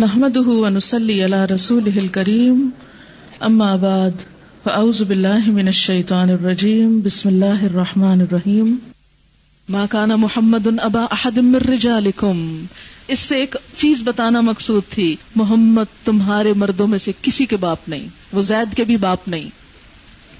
نحمده ونصلي على رسوله الكريم. اما بعد فاعوذ بالله من الشيطان الرجيم. بسم الله الرحمن الرحيم. ما كان محمد ابا احد من رجالكم. اس سے ایک چیز بتانا مقصود تھی، محمد تمہارے مردوں میں سے کسی کے باپ نہیں، وہ زید کے بھی باپ نہیں۔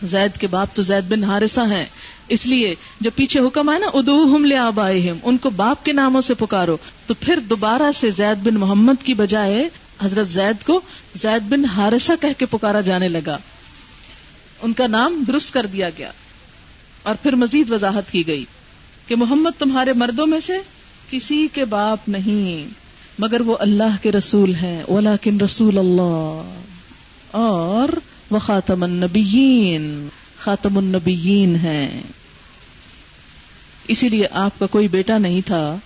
زید کے باپ تو زید بن حارثہ ہیں۔ اس لیے جب پیچھے حکم آئے نا ادو ہم لے آبائے ان کو باپ کے ناموں سے پکارو۔ تو پھر دوبارہ سے زید بن محمد کی بجائے حضرت زید کو زید بن ہارسا کہہ کے پکارا جانے لگا۔ ان کا نام درست کر دیا گیا۔ اور پھر مزید وضاحت کی گئی کہ محمد تمہارے مردوں میں سے کسی کے باپ نہیں، مگر وہ اللہ کے رسول ہیں، ولیکن رسول اللہ۔ اور وہ خاتم النبیین خاتم النبیین ہیں۔ اسی لیے آپ کا کوئی بیٹا نہیں تھا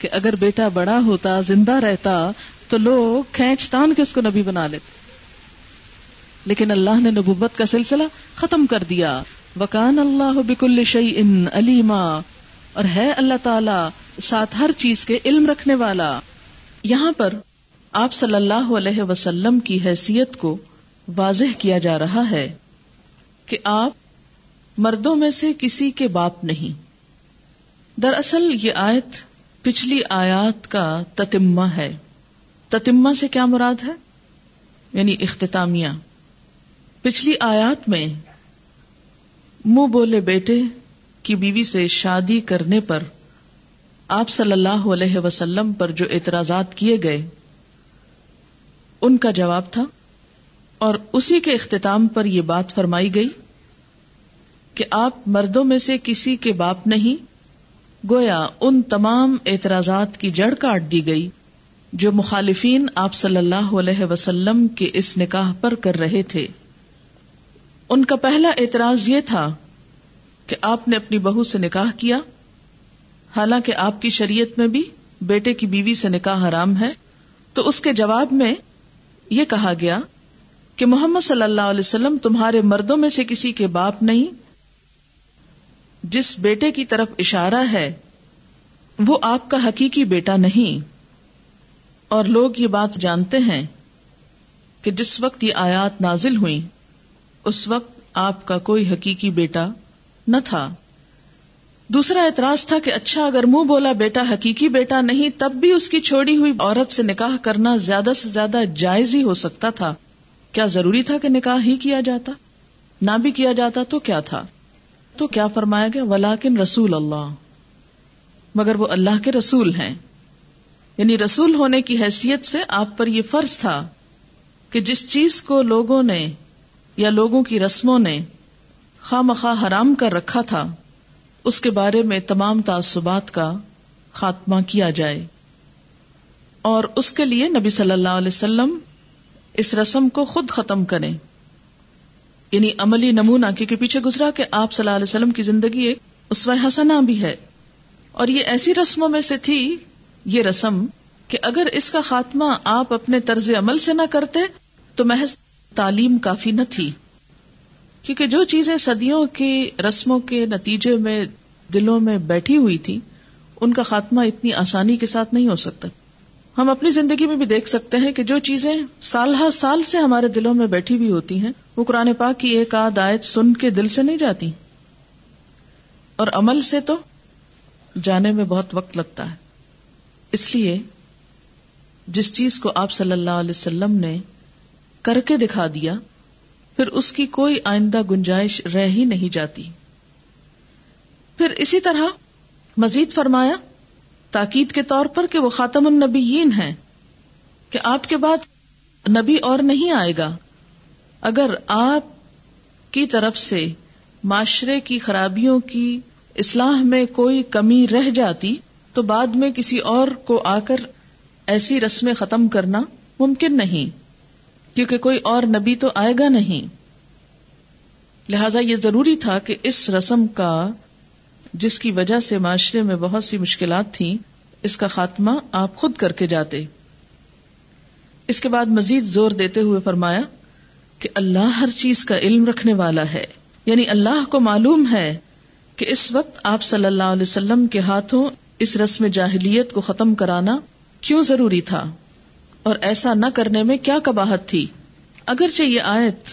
کہ اگر بیٹا بڑا ہوتا، زندہ رہتا، تو لوگ کھینچ تان کے اس کو نبی بنا لیتے۔ لیکن اللہ نے نبوت کا سلسلہ ختم کر دیا۔ وکان اللہ بکل شعی ان علیما۔ اور ہے اللہ تعالی ساتھ ہر چیز کے علم رکھنے والا۔ یہاں پر آپ صلی اللہ علیہ وسلم کی حیثیت کو واضح کیا جا رہا ہے کہ آپ مردوں میں سے کسی کے باپ نہیں۔ دراصل یہ آیت پچھلی آیات کا تتمہ ہے۔ تتمہ سے کیا مراد ہے؟ یعنی اختتامیہ۔ پچھلی آیات میں منہ بولے بیٹے کی بیوی سے شادی کرنے پر آپ صلی اللہ علیہ وسلم پر جو اعتراضات کیے گئے، ان کا جواب تھا اور اسی کے اختتام پر یہ بات فرمائی گئی کہ آپ مردوں میں سے کسی کے باپ نہیں، گویا ان تمام اعتراضات کی جڑ کاٹ دی گئی جو مخالفین آپ صلی اللہ علیہ وسلم کے اس نکاح پر کر رہے تھے۔ ان کا پہلا اعتراض یہ تھا کہ آپ نے اپنی بہو سے نکاح کیا، حالانکہ آپ کی شریعت میں بھی بیٹے کی بیوی سے نکاح حرام ہے۔ تو اس کے جواب میں یہ کہا گیا کہ محمد صلی اللہ علیہ وسلم تمہارے مردوں میں سے کسی کے باپ نہیں؟ جس بیٹے کی طرف اشارہ ہے، وہ آپ کا حقیقی بیٹا نہیں۔ اور لوگ یہ بات جانتے ہیں کہ جس وقت یہ آیات نازل ہوئی اس وقت آپ کا کوئی حقیقی بیٹا نہ تھا۔ دوسرا اعتراض تھا کہ اچھا اگر منہ بولا بیٹا حقیقی بیٹا نہیں، تب بھی اس کی چھوڑی ہوئی عورت سے نکاح کرنا زیادہ سے زیادہ جائز ہی ہو سکتا تھا۔ کیا ضروری تھا کہ نکاح ہی کیا جاتا؟ نہ بھی کیا جاتا تو کیا تھا؟ تو کیا فرمایا گیا؟ ولاکن رسول اللہ۔ مگر وہ اللہ کے رسول ہیں۔ یعنی رسول ہونے کی حیثیت سے آپ پر یہ فرض تھا کہ جس چیز کو لوگوں نے یا لوگوں کی رسموں نے خواہ مخواہ حرام کر رکھا تھا، اس کے بارے میں تمام تعصبات کا خاتمہ کیا جائے۔ اور اس کے لیے نبی صلی اللہ علیہ وسلم اس رسم کو خود ختم کریں۔ یعنی عملی نمونہ، کیونکہ پیچھے گزرا کہ آپ صلی اللہ علیہ وسلم کی زندگی ایک اسوہ حسنا بھی ہے۔ اور یہ ایسی رسموں میں سے تھی، یہ رسم، کہ اگر اس کا خاتمہ آپ اپنے طرز عمل سے نہ کرتے، تو محض تعلیم کافی نہ تھی۔ کیونکہ جو چیزیں صدیوں کی رسموں کے نتیجے میں دلوں میں بیٹھی ہوئی تھی ان کا خاتمہ اتنی آسانی کے ساتھ نہیں ہو سکتا۔ ہم اپنی زندگی میں بھی دیکھ سکتے ہیں کہ جو چیزیں سال ہر سال سے ہمارے دلوں میں بیٹھی ہوئی ہوتی ہیں، وہ قرآن پاک کی ایک آدھ آیت سن کے دل سے نہیں جاتی۔ اور عمل سے تو جانے میں بہت وقت لگتا ہے۔ اس لیے جس چیز کو آپ صلی اللہ علیہ وسلم نے کر کے دکھا دیا، پھر اس کی کوئی آئندہ گنجائش رہ ہی نہیں جاتی۔ پھر اسی طرح مزید فرمایا تاکید کے طور پر کہ وہ خاتم النبیین ہیں، کہ آپ کے بعد نبی اور نہیں آئے گا۔ اگر آپ کی طرف سے معاشرے کی خرابیوں کی اصلاح میں کوئی کمی رہ جاتی، تو بعد میں کسی اور کو آ کر ایسی رسمیں ختم کرنا ممکن نہیں، کیونکہ کوئی اور نبی تو آئے گا نہیں۔ لہذا یہ ضروری تھا کہ اس رسم کا جس کی وجہ سے معاشرے میں بہت سی مشکلات تھیں، اس کا خاتمہ آپ خود کر کے جاتے۔ اس کے بعد مزید زور دیتے ہوئے فرمایا کہ اللہ ہر چیز کا علم رکھنے والا ہے۔ یعنی اللہ کو معلوم ہے کہ اس وقت آپ صلی اللہ علیہ وسلم کے ہاتھوں اس رسم جاہلیت کو ختم کرانا کیوں ضروری تھا؟ اور ایسا نہ کرنے میں کیا کباہت تھی؟ اگرچہ یہ آیت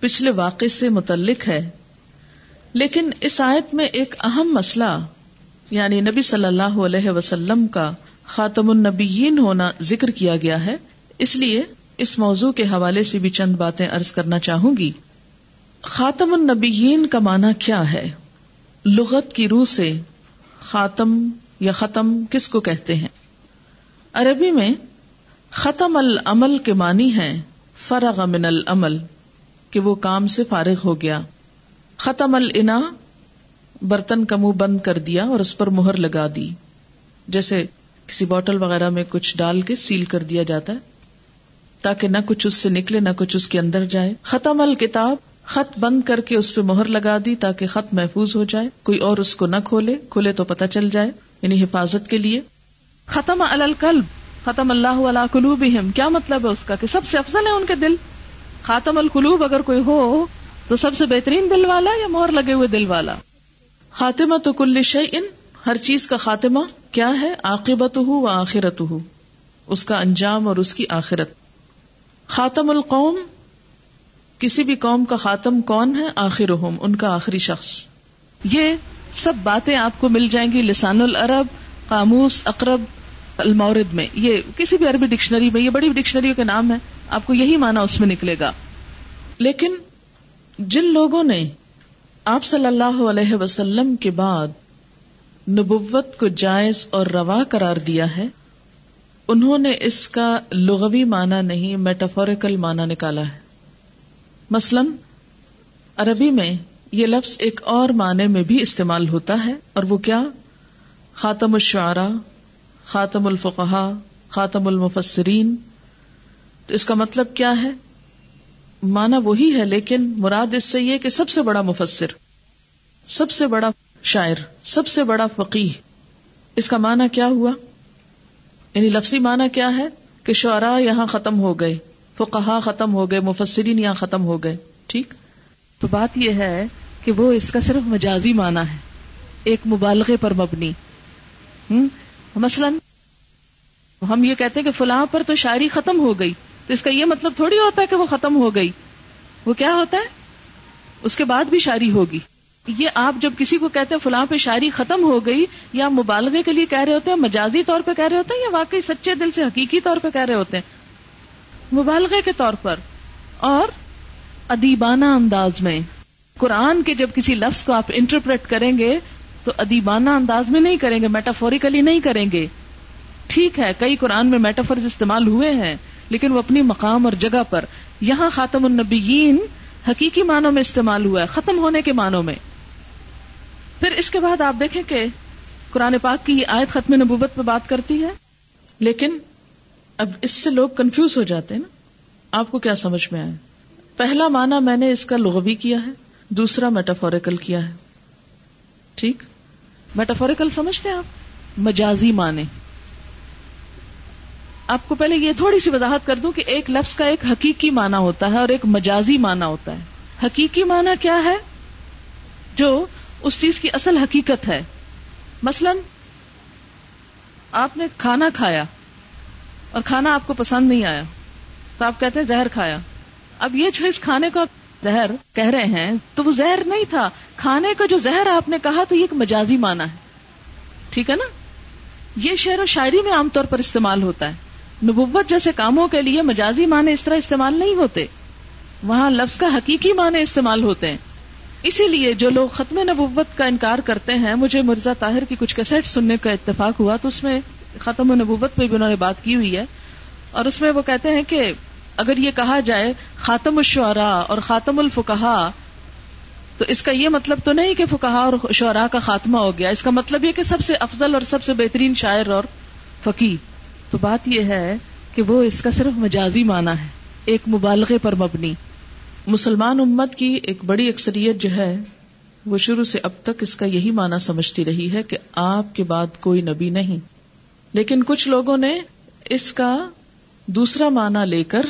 پچھلے واقع سے متعلق ہے لیکن اس آیت میں ایک اہم مسئلہ یعنی نبی صلی اللہ علیہ وسلم کا خاتم النبیین ہونا ذکر کیا گیا ہے، اس لیے اس موضوع کے حوالے سے بھی چند باتیں ارض کرنا چاہوں گی۔ خاتم النبیین کا معنی کیا ہے؟ لغت کی روح سے خاتم یا ختم کس کو کہتے ہیں؟ عربی میں ختم العمل کے معنی ہے فرغ من العمل، کہ وہ کام سے فارغ ہو گیا۔ ختم النا برتن کا منہ بند کر دیا اور اس پر مہر لگا دی۔ جیسے کسی بوٹل وغیرہ میں کچھ ڈال کے سیل کر دیا جاتا ہے، تاکہ نہ کچھ اس سے نکلے، نہ کچھ اس کے اندر جائے۔ ختم الکتاب، خط بند کر کے اس پہ مہر لگا دی تاکہ خط محفوظ ہو جائے۔ کوئی اور اس کو نہ کھولے کھولے تو پتہ چل جائے یعنی حفاظت کے لیے۔ ختم القلب، ختم اللہ علیہ قلوب کیا مطلب ہے اس کا کہ سب سے افضل ہے ان کے دل؟ خاتم القلوب اگر کوئی ہو تو سب سے بہترین دل والا یا مہر لگے ہوئے دل والا؟ خاتمہ تو کل ان ہر چیز کا خاتمہ کیا ہے؟ عاقبت ہو و آخرت ہو اس کا انجام اور اس کی آخرت۔ خاتم القوم کسی بھی قوم کا خاتم کون ہے؟ آخر ان کا آخری شخص۔ یہ سب باتیں آپ کو مل جائیں گی لسان العرب قاموس اقرب المورد میں۔ یہ کسی بھی عربی ڈکشنری میں یہ بڑی ڈکشنریوں کے نام ہے آپ کو یہی مانا اس میں نکلے گا۔ لیکن جن لوگوں نے آپ صلی اللہ علیہ وسلم کے بعد نبوت کو جائز اور روا قرار دیا ہے، انہوں نے اس کا لغوی معنی نہیں میٹافوریکل معنی نکالا ہے۔ مثلا، عربی میں یہ لفظ ایک اور معنی میں بھی استعمال ہوتا ہے، اور وہ کیا؟ خاتم الشعراء خاتم الفقہ خاتم المفسرین۔ تو اس کا مطلب کیا ہے؟ مانا وہی ہے، لیکن مراد اس سے یہ کہ سب سے بڑا مفسر، سب سے بڑا شاعر، سب سے بڑا فقیر اس کا معنی کیا ہوا؟ یعنی لفظی معنی کیا ہے کہ شعرا یہاں ختم ہو گئے فقہا ختم ہو گئے، مفسرین یہاں ختم ہو گئے، ٹھیک؟ تو بات یہ ہے کہ وہ اس کا صرف مجازی معنی ہے، ایک مبالغے پر مبنی۔ مثلا ہم یہ کہتے ہیں کہ فلاں پر تو شاعری ختم ہو گئی۔ تو اس کا یہ مطلب تھوڑی ہوتا ہے کہ وہ ختم ہو گئی۔ وہ کیا ہوتا ہے؟ اس کے بعد بھی شاعری ہوگی۔ یہ آپ جب کسی کو کہتے ہیں فلاں پہ شاعری ختم ہو گئی یا مبالغے کے لیے کہہ رہے ہوتے ہیں، مجازی طور پہ کہہ رہے ہوتے ہیں یا واقعی سچے دل سے حقیقی طور پہ کہہ رہے ہوتے ہیں؟ مبالغے کے طور پر۔ اور ادیبانہ انداز میں۔ قرآن کے جب کسی لفظ کو آپ انٹرپریٹ کریں گے تو ادیبانہ انداز میں نہیں کریں گے میٹافوریکلی نہیں کریں گے۔ ٹھیک ہے، کئی قرآن میں میٹافورز استعمال ہوئے ہیں۔ لیکن وہ اپنی مقام اور جگہ پر یہاں خاتم النبیین حقیقی معنوں میں استعمال ہوا ہے، ختم ہونے کے معنوں میں۔ پھر اس کے بعد آپ دیکھیں کہ قرآن پاک کی یہ آیت ختم نبوت پہ بات کرتی ہے۔ لیکن اب اس سے لوگ کنفیوز ہو جاتے ہیں نا۔ آپ کو کیا سمجھ میں آئے؟ پہلا معنی میں نے اس کا لغوی کیا ہے، دوسرا میٹافوریکل کیا ہے۔ ٹھیک؟ میٹافوریکل سمجھتے ہیں آپ؟ مجازی معنی۔ آپ کو پہلے یہ تھوڑی سی وضاحت کر دوں کہ ایک لفظ کا ایک حقیقی معنی ہوتا ہے اور ایک مجازی معنی ہوتا ہے۔ حقیقی معنی کیا ہے؟ جو اس چیز کی اصل حقیقت ہے۔ مثلا، آپ نے کھانا کھایا اور کھانا آپ کو پسند نہیں آیا، تو آپ کہتے ہیں زہر کھایا۔ اب یہ جو اس کھانے کا زہر کہہ رہے ہیں، تو وہ زہر نہیں تھا۔ کھانے کا جو زہر آپ نے کہا، تو یہ ایک مجازی معنی ہے۔ ٹھیک ہے نا؟ یہ شعر و شاعری میں عام طور پر استعمال ہوتا ہے۔ نبوت جیسے کاموں کے لیے مجازی معنی اس طرح استعمال نہیں ہوتے۔ وہاں لفظ کا حقیقی معنی استعمال ہوتے ہیں۔ اسی لیے جو لوگ ختم نبوت کا انکار کرتے ہیں، مجھے مرزا طاہر کی کچھ کیسٹ سننے کا اتفاق ہوا تو اس میں ختم نبوت پہ بھی انہوں نے بات کی ہوئی ہے۔ اور اس میں وہ کہتے ہیں کہ اگر یہ کہا جائے خاتم الشعراء اور خاتم الفقہا تو اس کا یہ مطلب تو نہیں کہ فکہ اور شعراء کا خاتمہ ہو گیا۔ اس کا مطلب یہ کہ سب سے افضل اور سب سے بہترین شاعر اور فقی تو بات یہ ہے کہ وہ اس کا صرف مجازی معنی ہے، ایک مبالغے پر مبنی۔ مسلمان امت کی ایک بڑی اکثریت جو ہے، وہ شروع سے اب تک اس کا یہی معنی سمجھتی رہی ہے کہ آپ کے بعد کوئی نبی نہیں۔ لیکن کچھ لوگوں نے اس کا دوسرا معنی لے کر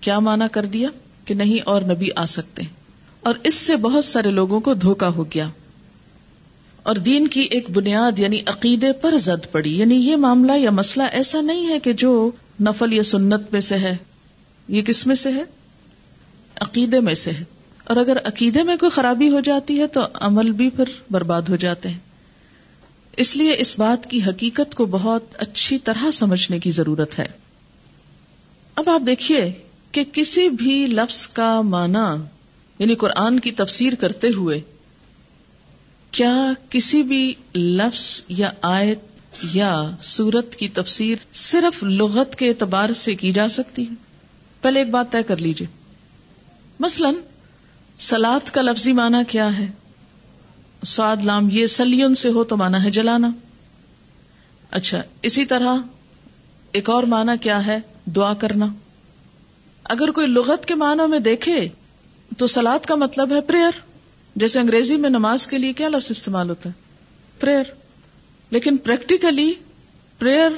کیا معنی کر دیا کہ نہیں اور نبی آ سکتے۔ اور اس سے بہت سارے لوگوں کو دھوکا ہو گیا۔ اور دین کی ایک بنیاد یعنی عقیدے پر زد پڑی۔ یعنی یہ معاملہ یا مسئلہ ایسا نہیں ہے کہ جو نفل یا سنت میں سے ہے۔ یہ کس میں سے ہے؟ عقیدے میں سے ہے۔ اور اگر عقیدے میں کوئی خرابی ہو جاتی ہے تو عمل بھی پھر برباد ہو جاتے ہیں۔ اس لیے اس بات کی حقیقت کو بہت اچھی طرح سمجھنے کی ضرورت ہے۔ اب آپ دیکھیے کہ کسی بھی لفظ کا معنی یعنی قرآن کی تفسیر کرتے ہوئے کیا کسی بھی لفظ یا آیت یا سورت کی تفسیر صرف لغت کے اعتبار سے کی جا سکتی ہے؟ پہلے ایک بات طے کر لیجیے مثلا، سلاد کا لفظی معنی کیا ہے؟ سواد لام یہ سلیون سے ہو تو مانا ہے جلانا۔ اچھا اسی طرح ایک اور معنی کیا ہے؟ دعا کرنا۔ اگر کوئی لغت کے معنوں میں دیکھے تو سلاد کا مطلب ہے پریئر۔ جیسے انگریزی میں نماز کے لیے کیا لفظ استعمال ہوتا ہے؟ پریئر لیکن پریکٹیکلی پریئر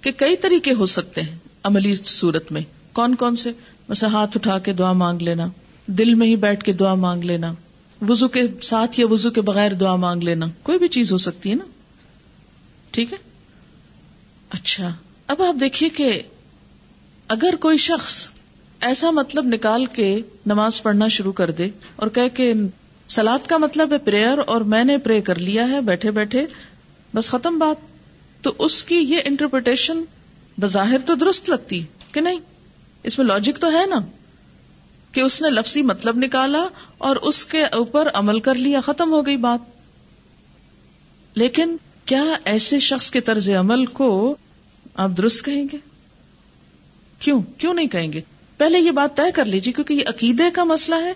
کے کئی طریقے ہو سکتے ہیں عملی صورت میں۔ کون کون سے؟ مثلا ہاتھ اٹھا کے دعا مانگ لینا، دل میں ہی بیٹھ کے دعا مانگ لینا وزو کے ساتھ یا وزو کے بغیر دعا مانگ لینا، کوئی بھی چیز ہو سکتی ہے نا؟ ٹھیک ہے؟ اچھا اب آپ دیکھیے کہ اگر کوئی شخص ایسا مطلب نکال کے نماز پڑھنا شروع کر دے اور کہ سلاد کا مطلب ہے پریئر اور میں نے پرے کر لیا ہے، بیٹھے بیٹھے، بس ختم بات۔ تو اس کی یہ انٹرپریٹیشن بظاہر تو درست لگتی کہ نہیں؟ اس میں لاجک تو ہے نا؟ کہ اس نے لفظی مطلب نکالا اور اس کے اوپر عمل کر لیا، ختم ہو گئی بات۔ لیکن کیا ایسے شخص کے طرز عمل کو آپ درست کہیں گے؟ کیوں؟ کیوں نہیں کہیں گے؟ پہلے یہ بات طے کر لیجیے، کیونکہ یہ عقیدے کا مسئلہ ہے۔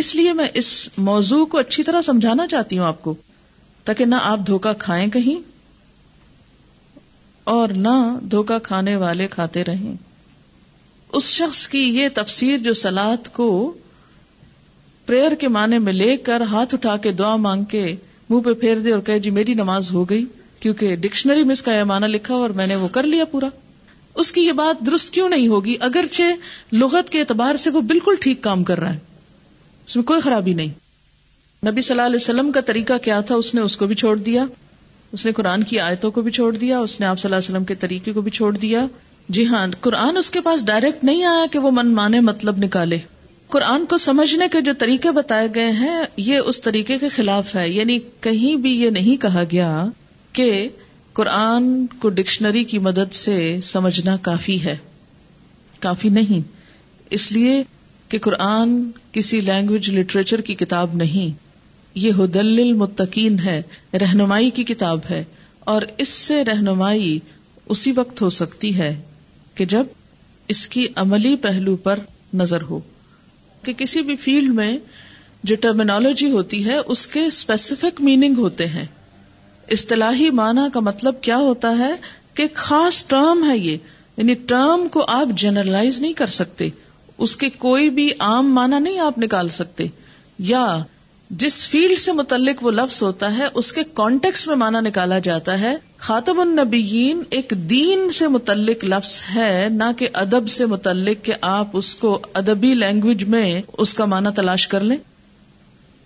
اس لیے میں اس موضوع کو اچھی طرح سمجھانا چاہتی ہوں آپ کو، تاکہ نہ آپ دھوکا کھائیں کہیں اور نہ دھوکا کھانے والے کھاتے رہیں۔ اس شخص کی یہ تفسیر جو سلاد کو پریئر کے معنی میں لے کر ہاتھ اٹھا کے دعا مانگ کے منہ پہ پھیر دے اور کہ جی میری نماز ہو گئی، کیونکہ ڈکشنری میں اس کا یہ معنی لکھا اور میں نے وہ کر لیا پورا۔ اس کی یہ بات درست کیوں نہیں ہوگی؟ اگرچہ لغت کے اعتبار سے وہ بالکل ٹھیک کام کر رہا ہے۔ اس میں کوئی خرابی نہیں۔ نبی صلی اللہ علیہ وسلم کا طریقہ کیا تھا؟ اس نے اس کو بھی چھوڑ دیا۔ اس نے قرآن کی آیتوں کو بھی چھوڑ دیا۔ اس نے آپ صلی اللہ علیہ وسلم کے طریقے کو بھی چھوڑ دیا۔ جی ہاں قرآن اس کے پاس ڈائریکٹ نہیں آیا کہ وہ من مانے مطلب نکالے۔ قرآن کو سمجھنے کے جو طریقے بتائے گئے ہیں، یہ اس طریقے کے خلاف ہے۔ یعنی کہیں بھی یہ نہیں کہا گیا کہ قرآن کو ڈکشنری کی مدد سے سمجھنا کافی ہے۔ کافی نہیں۔ اس لیے کہ قرآن کسی لینگویج لٹریچر کی کتاب نہیں، یہ حدل المتقین ہے، رہنمائی کی کتاب ہے، اور اس سے رہنمائی اسی وقت ہو سکتی ہے کہ جب اس کی عملی پہلو پر نظر ہو۔ کہ کسی بھی فیلڈ میں جو ٹرمینالوجی ہوتی ہے، اس کے اسپیسیفک میننگ ہوتے ہیں۔ اصطلاحی معنی کا مطلب کیا ہوتا ہے؟ کہ خاص ٹرم ہے یہ یعنی ٹرم کو آپ جنرلائز نہیں کر سکتے۔ اس کے کوئی بھی عام معنی نہیں آپ نکال سکتے۔ یا جس فیلڈ سے متعلق وہ لفظ ہوتا ہے، اس کے کانٹیکس میں معنی نکالا جاتا ہے۔ خاتم النبیین ایک دین سے متعلق لفظ ہے، نہ کہ ادب سے متعلق کہ آپ اس کو ادبی لینگویج میں اس کا معنی تلاش کر لیں۔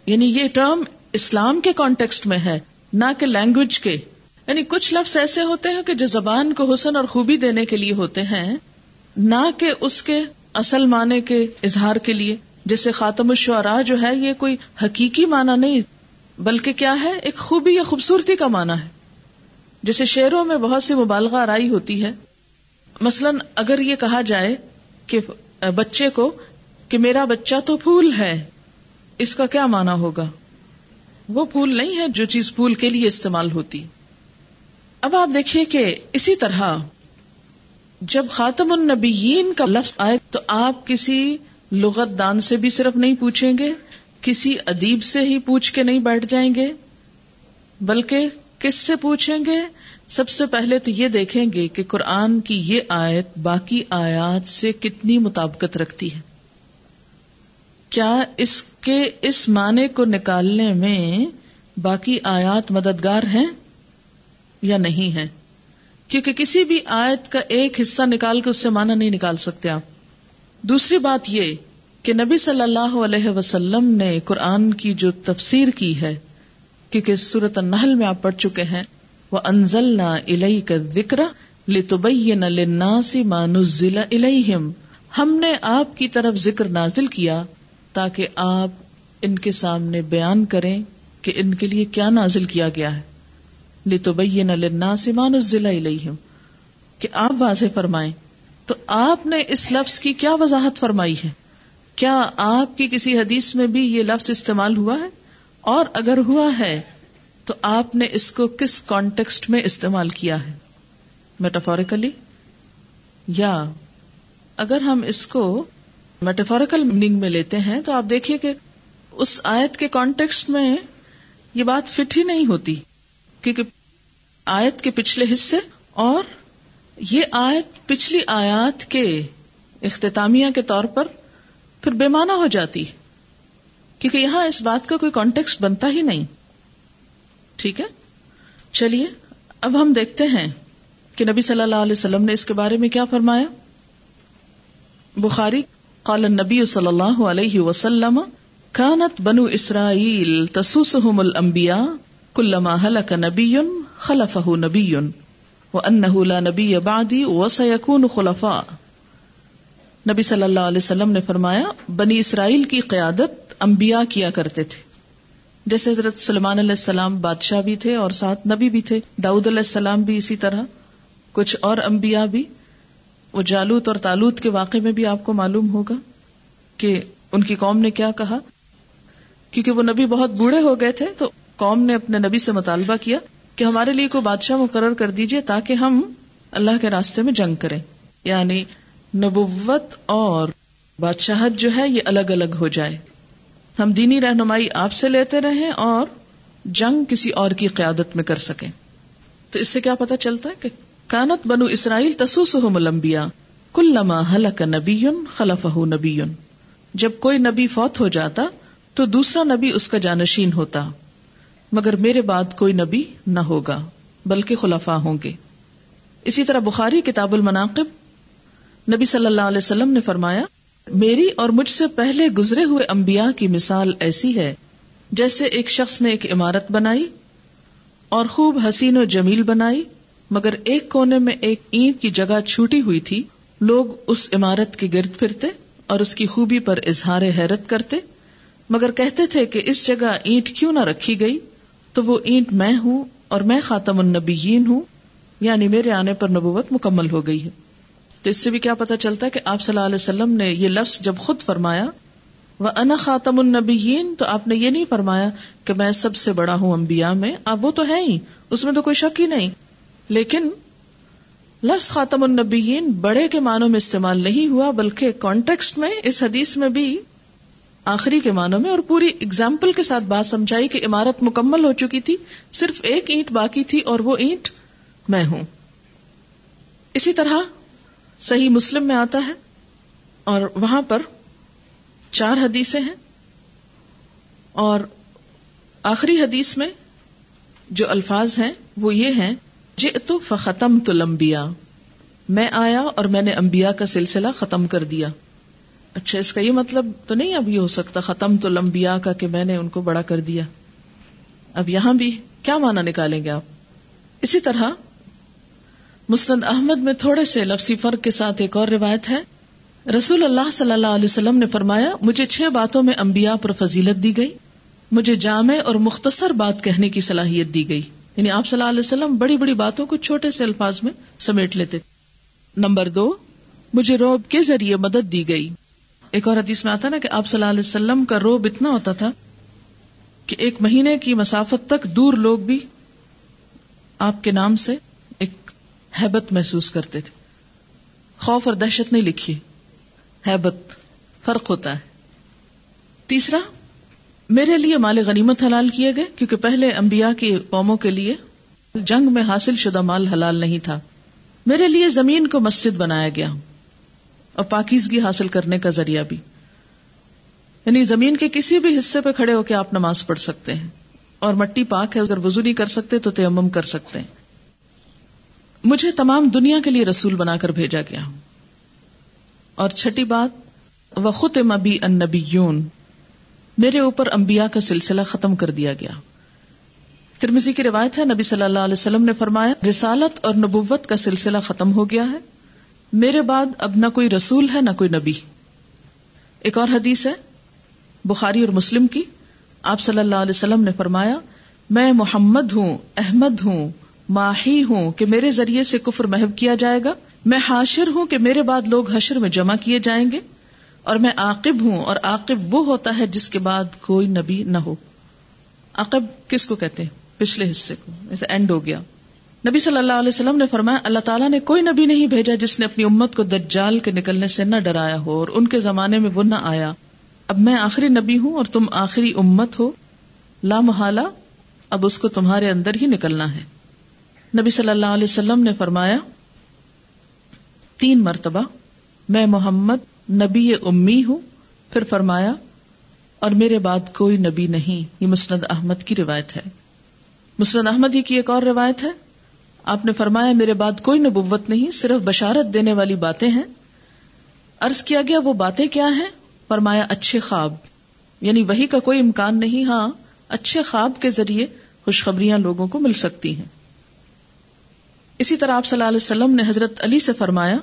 یعنی یہ ٹرم اسلام کے کانٹیکسٹ میں ہے، نہ کہ لینگویج کے۔ یعنی کچھ لفظ ایسے ہوتے ہیں کہ جو زبان کو حسن اور خوبی دینے کے لیے ہوتے ہیں، نہ کہ اس کے اصل معنی کے اظہار کے لیے جیسے خاتم الشعراء جو ہے، یہ کوئی حقیقی معنی نہیں، بلکہ کیا ہے؟ ایک خوبی یا خوبصورتی کا معنی ہے جیسے شعروں میں بہت سی مبالغہ آرائی ہوتی ہے۔ مثلاً اگر یہ کہا جائے کہ بچے کو کہ میرا بچہ تو پھول ہے، اس کا کیا معنی ہوگا؟ وہ پھول نہیں ہے جو چیز پھول کے لیے استعمال ہوتی۔ اب آپ دیکھیے کہ اسی طرح جب خاتم النبیین کا لفظ آئے تو آپ کسی لغت دان سے بھی صرف نہیں پوچھیں گے، کسی ادیب سے ہی پوچھ کے نہیں بیٹھ جائیں گے، بلکہ کس سے پوچھیں گے؟ سب سے پہلے تو یہ دیکھیں گے کہ قرآن کی یہ آیت باقی آیات سے کتنی مطابقت رکھتی ہے۔ کیا اس کے اس معنی کو نکالنے میں باقی آیات مددگار ہیں یا نہیں ہے کیونکہ کسی بھی آیت کا ایک حصہ نکال کے اس سے معنی نہیں نکال سکتے آپ۔ دوسری بات یہ کہ نبی صلی اللہ علیہ وسلم نے قرآن کی جو تفسیر کی ہے، کیونکہ صورت النحل میں آپ پڑھ چکے ہیں وہ انزل نہ الہی کا ذکر لتبین للناس ما نزل الیہم ہم نے آپ کی طرف ذکر نازل کیا تاکہ آپ ان کے سامنے بیان کریں کہ ان کے لیے کیا نازل کیا گیا ہے۔ لتبین للناس ما نزل الیہم، کہ آپ واضح فرمائیں۔ تو آپ نے اس لفظ کی کیا وضاحت فرمائی ہے؟ کیا آپ کی کسی حدیث میں بھی یہ لفظ استعمال ہوا ہے؟ اور اگر ہوا ہے، تو آپ نے اس کو کس کانٹیکسٹ میں استعمال کیا ہے؟ میٹافوریکلی یا اگر ہم اس کو میٹافوریکل میننگ میں لیتے ہیں، تو آپ دیکھیے کہ اس آیت کے کانٹیکسٹ میں یہ بات فٹ ہی نہیں ہوتی۔ کیونکہ آیت کے پچھلے حصے اور یہ آیت پچھلی آیات کے اختتامیہ کے طور پر پھر بے معنی ہو جاتی کیونکہ یہاں اس بات کا کوئی کانٹیکسٹ بنتا ہی نہیں۔ ٹھیک ہے؟ چلیے، اب ہم دیکھتے ہیں کہ نبی صلی اللہ علیہ وسلم نے اس کے بارے میں کیا فرمایا۔ بخاری قال النبی صلی اللہ علیہ وسلم، کانت بنو اسرائیل تسوسهم الانبیاء کلما هلك نبی خلفه نبی وانه لا نبی بعدی وسيكون خلفاء۔ نبی صلی اللہ علیہ وسلم نے فرمایا، بنی اسرائیل کی قیادت انبیاء کیا کرتے تھے۔ جیسے حضرت سلمان علیہ السلام بادشاہ بھی تھے اور ساتھ نبی بھی تھے، داؤد علیہ السلام بھی اسی طرح، کچھ اور انبیاء بھی۔ وہ جالوت اور تالوت کے واقعے میں بھی آپ کو معلوم ہوگا کہ ان کی قوم نے کیا کہا۔ کیونکہ وہ نبی بہت بوڑھے ہو گئے تھے، تو قوم نے اپنے نبی سے مطالبہ کیا کہ ہمارے لیے کوئی بادشاہ مقرر کر دیجیے تاکہ ہم اللہ کے راستے میں جنگ کریں۔ یعنی نبوت اور بادشاہت جو ہے یہ الگ الگ ہو جائے۔ ہم دینی رہنمائی آپ سے لیتے رہیں اور جنگ کسی اور کی قیادت میں کر سکیں۔ تو اس سے کیا پتا چلتا ہے کہ کانت بنو اسرائیل تسوس ہو ملمبیا کل حلق نبی خلف نبی۔ جب کوئی نبی فوت ہو جاتا تو دوسرا نبی اس کا جانشین ہوتا۔ مگر میرے بعد کوئی نبی نہ ہوگا، بلکہ خلفا ہوں گے۔ اسی طرح بخاری کتاب المناقب، نبی صلی اللہ علیہ وسلم نے فرمایا، میری اور مجھ سے پہلے گزرے ہوئے انبیاء کی مثال ایسی ہے، جیسے ایک شخص نے ایک عمارت بنائی اور خوب حسین و جمیل بنائی، مگر ایک کونے میں ایک اینٹ کی جگہ چھوٹی ہوئی تھی۔ لوگ اس عمارت کے گرد پھرتے اور اس کی خوبی پر اظہار حیرت کرتے، مگر کہتے تھے کہ اس جگہ اینٹ کیوں نہ رکھی گئی۔ تو وہ اینٹ میں ہوں اور میں خاتم النبیین ہوں یعنی میرے آنے پر نبوت مکمل ہو گئی ہے۔ تو اس سے بھی کیا پتا چلتا ہے کہ آپ صلی اللہ علیہ وسلم نے یہ لفظ جب خود فرمایا، وہ انا خاتم النبیین، تو آپ نے یہ نہیں فرمایا کہ میں سب سے بڑا ہوں انبیاء میں، آپ وہ تو ہے ہی، اس میں تو کوئی شک ہی نہیں۔ لیکن لفظ خاتم النبیین بڑے کے معنوں میں استعمال نہیں ہوا، بلکہ کانٹیکسٹ میں اس حدیث میں بھی آخری کے معنوں میں اور پوری اگزامپل کے ساتھ بات سمجھائی کہ عمارت مکمل ہو چکی تھی، صرف ایک اینٹ باقی تھی اور وہ اینٹ میں ہوں۔ اسی طرح صحیح مسلم میں آتا ہے اور وہاں پر چار حدیثیں ہیں اور آخری حدیث میں جو الفاظ ہیں وہ یہ ہیں تو فختم تو لمبیا میں آیا اور میں نے انبیاء کا سلسلہ ختم کر دیا۔ اچھا اس کا یہ مطلب تو نہیں اب یہ ہو سکتا ختم تو لمبیا کا کہ میں نے ان کو بڑا کر دیا۔ اب یہاں بھی کیا مانا نکالیں گے آپ؟ اسی طرح مسند احمد میں تھوڑے سے لفظی فرق کے ساتھ ایک اور روایت ہے۔ رسول اللہ صلی اللہ علیہ وسلم نے فرمایا، مجھے چھ باتوں میں انبیاء پر فضیلت دی گئی۔ مجھے جامع اور مختصر بات کہنے کی صلاحیت دی گئی۔ یعنی آپ صلی اللہ علیہ وسلم بڑی بڑی باتوں کو چھوٹے سے الفاظ میں سمیٹ لیتے۔ نمبر دو، مجھے روب کے ذریعے مدد دی گئی۔ ایک اور حدیث میں آتا نا کہ آپ صلی اللہ علیہ وسلم کا روب اتنا ہوتا تھا کہ ایک مہینے کی مسافت تک دور لوگ بھی آپ کے نام سے ایک ہیبت محسوس کرتے تھے۔ خوف اور دہشت نہیں لکھی۔ ہیبت، فرق ہوتا ہے۔ تیسرا، میرے لیے مال غنیمت حلال کیے گئے کیونکہ پہلے انبیاء کی قوموں کے لیے جنگ میں حاصل شدہ مال حلال نہیں تھا۔ میرے لیے زمین کو مسجد بنایا گیا۔ اور پاکیزگی حاصل کرنے کا ذریعہ بھی۔ یعنی زمین کے کسی بھی حصے پہ کھڑے ہو کے آپ نماز پڑھ سکتے ہیں۔ اور مٹی پاک ہے، اگر وزو نہیں کر سکتے تو تیمم کر سکتے ہیں۔ مجھے تمام دنیا کے لیے رسول بنا کر بھیجا گیا۔ اور چھٹی بات وہ خط ان میرے اوپر انبیاء کا سلسلہ ختم کر دیا گیا۔ ترمزی کی روایت ہے، نبی صلی اللہ علیہ وسلم نے فرمایا، رسالت اور نبوت کا سلسلہ ختم ہو گیا ہے۔ میرے بعد اب نہ کوئی رسول ہے، نہ کوئی نبی۔ ایک اور حدیث ہے، بخاری اور مسلم کی۔ آپ صلی اللہ علیہ وسلم نے فرمایا، میں محمد ہوں، احمد ہوں، ماہی ہوں کہ میرے ذریعے سے کفر محب کیا جائے گا۔ میں حاشر ہوں کہ میرے بعد لوگ حشر میں جمع کیے جائیں گے۔ اور میں عاقب ہوں اور عاقب وہ ہوتا ہے جس کے بعد کوئی نبی نہ ہو۔ عاقب کس کو کہتے ہیں؟ پچھلے حصے کو اینڈ ہو گیا۔ نبی صلی اللہ علیہ وسلم نے فرمایا، اللہ تعالیٰ نے کوئی نبی نہیں بھیجا جس نے اپنی امت کو دجال کے نکلنے سے نہ ڈرایا ہو اور ان کے زمانے میں وہ نہ آیا۔ اب میں آخری نبی ہوں اور تم آخری امت ہو۔ لا محالہ، اب اس کو تمہارے اندر ہی نکلنا ہے۔ نبی صلی اللہ علیہ وسلم نے فرمایا، تین مرتبہ میں محمد نبی امی ہوں۔ پھر فرمایا، اور میرے بعد کوئی نبی نہیں۔ یہ مسند احمد کی روایت ہے۔ مسند احمد ہی کی ایک اور روایت ہے۔ آپ نے فرمایا، میرے بعد کوئی نبوت نہیں، صرف بشارت دینے والی باتیں ہیں۔ ارض کیا گیا، وہ باتیں کیا ہیں؟ فرمایا، اچھے خواب۔ یعنی وہی کا کوئی امکان نہیں ہاں اچھے خواب کے ذریعے خوشخبریاں لوگوں کو مل سکتی ہیں۔ اسی طرح آپ صلی اللہ علیہ وسلم نے حضرت علی سے فرمایا،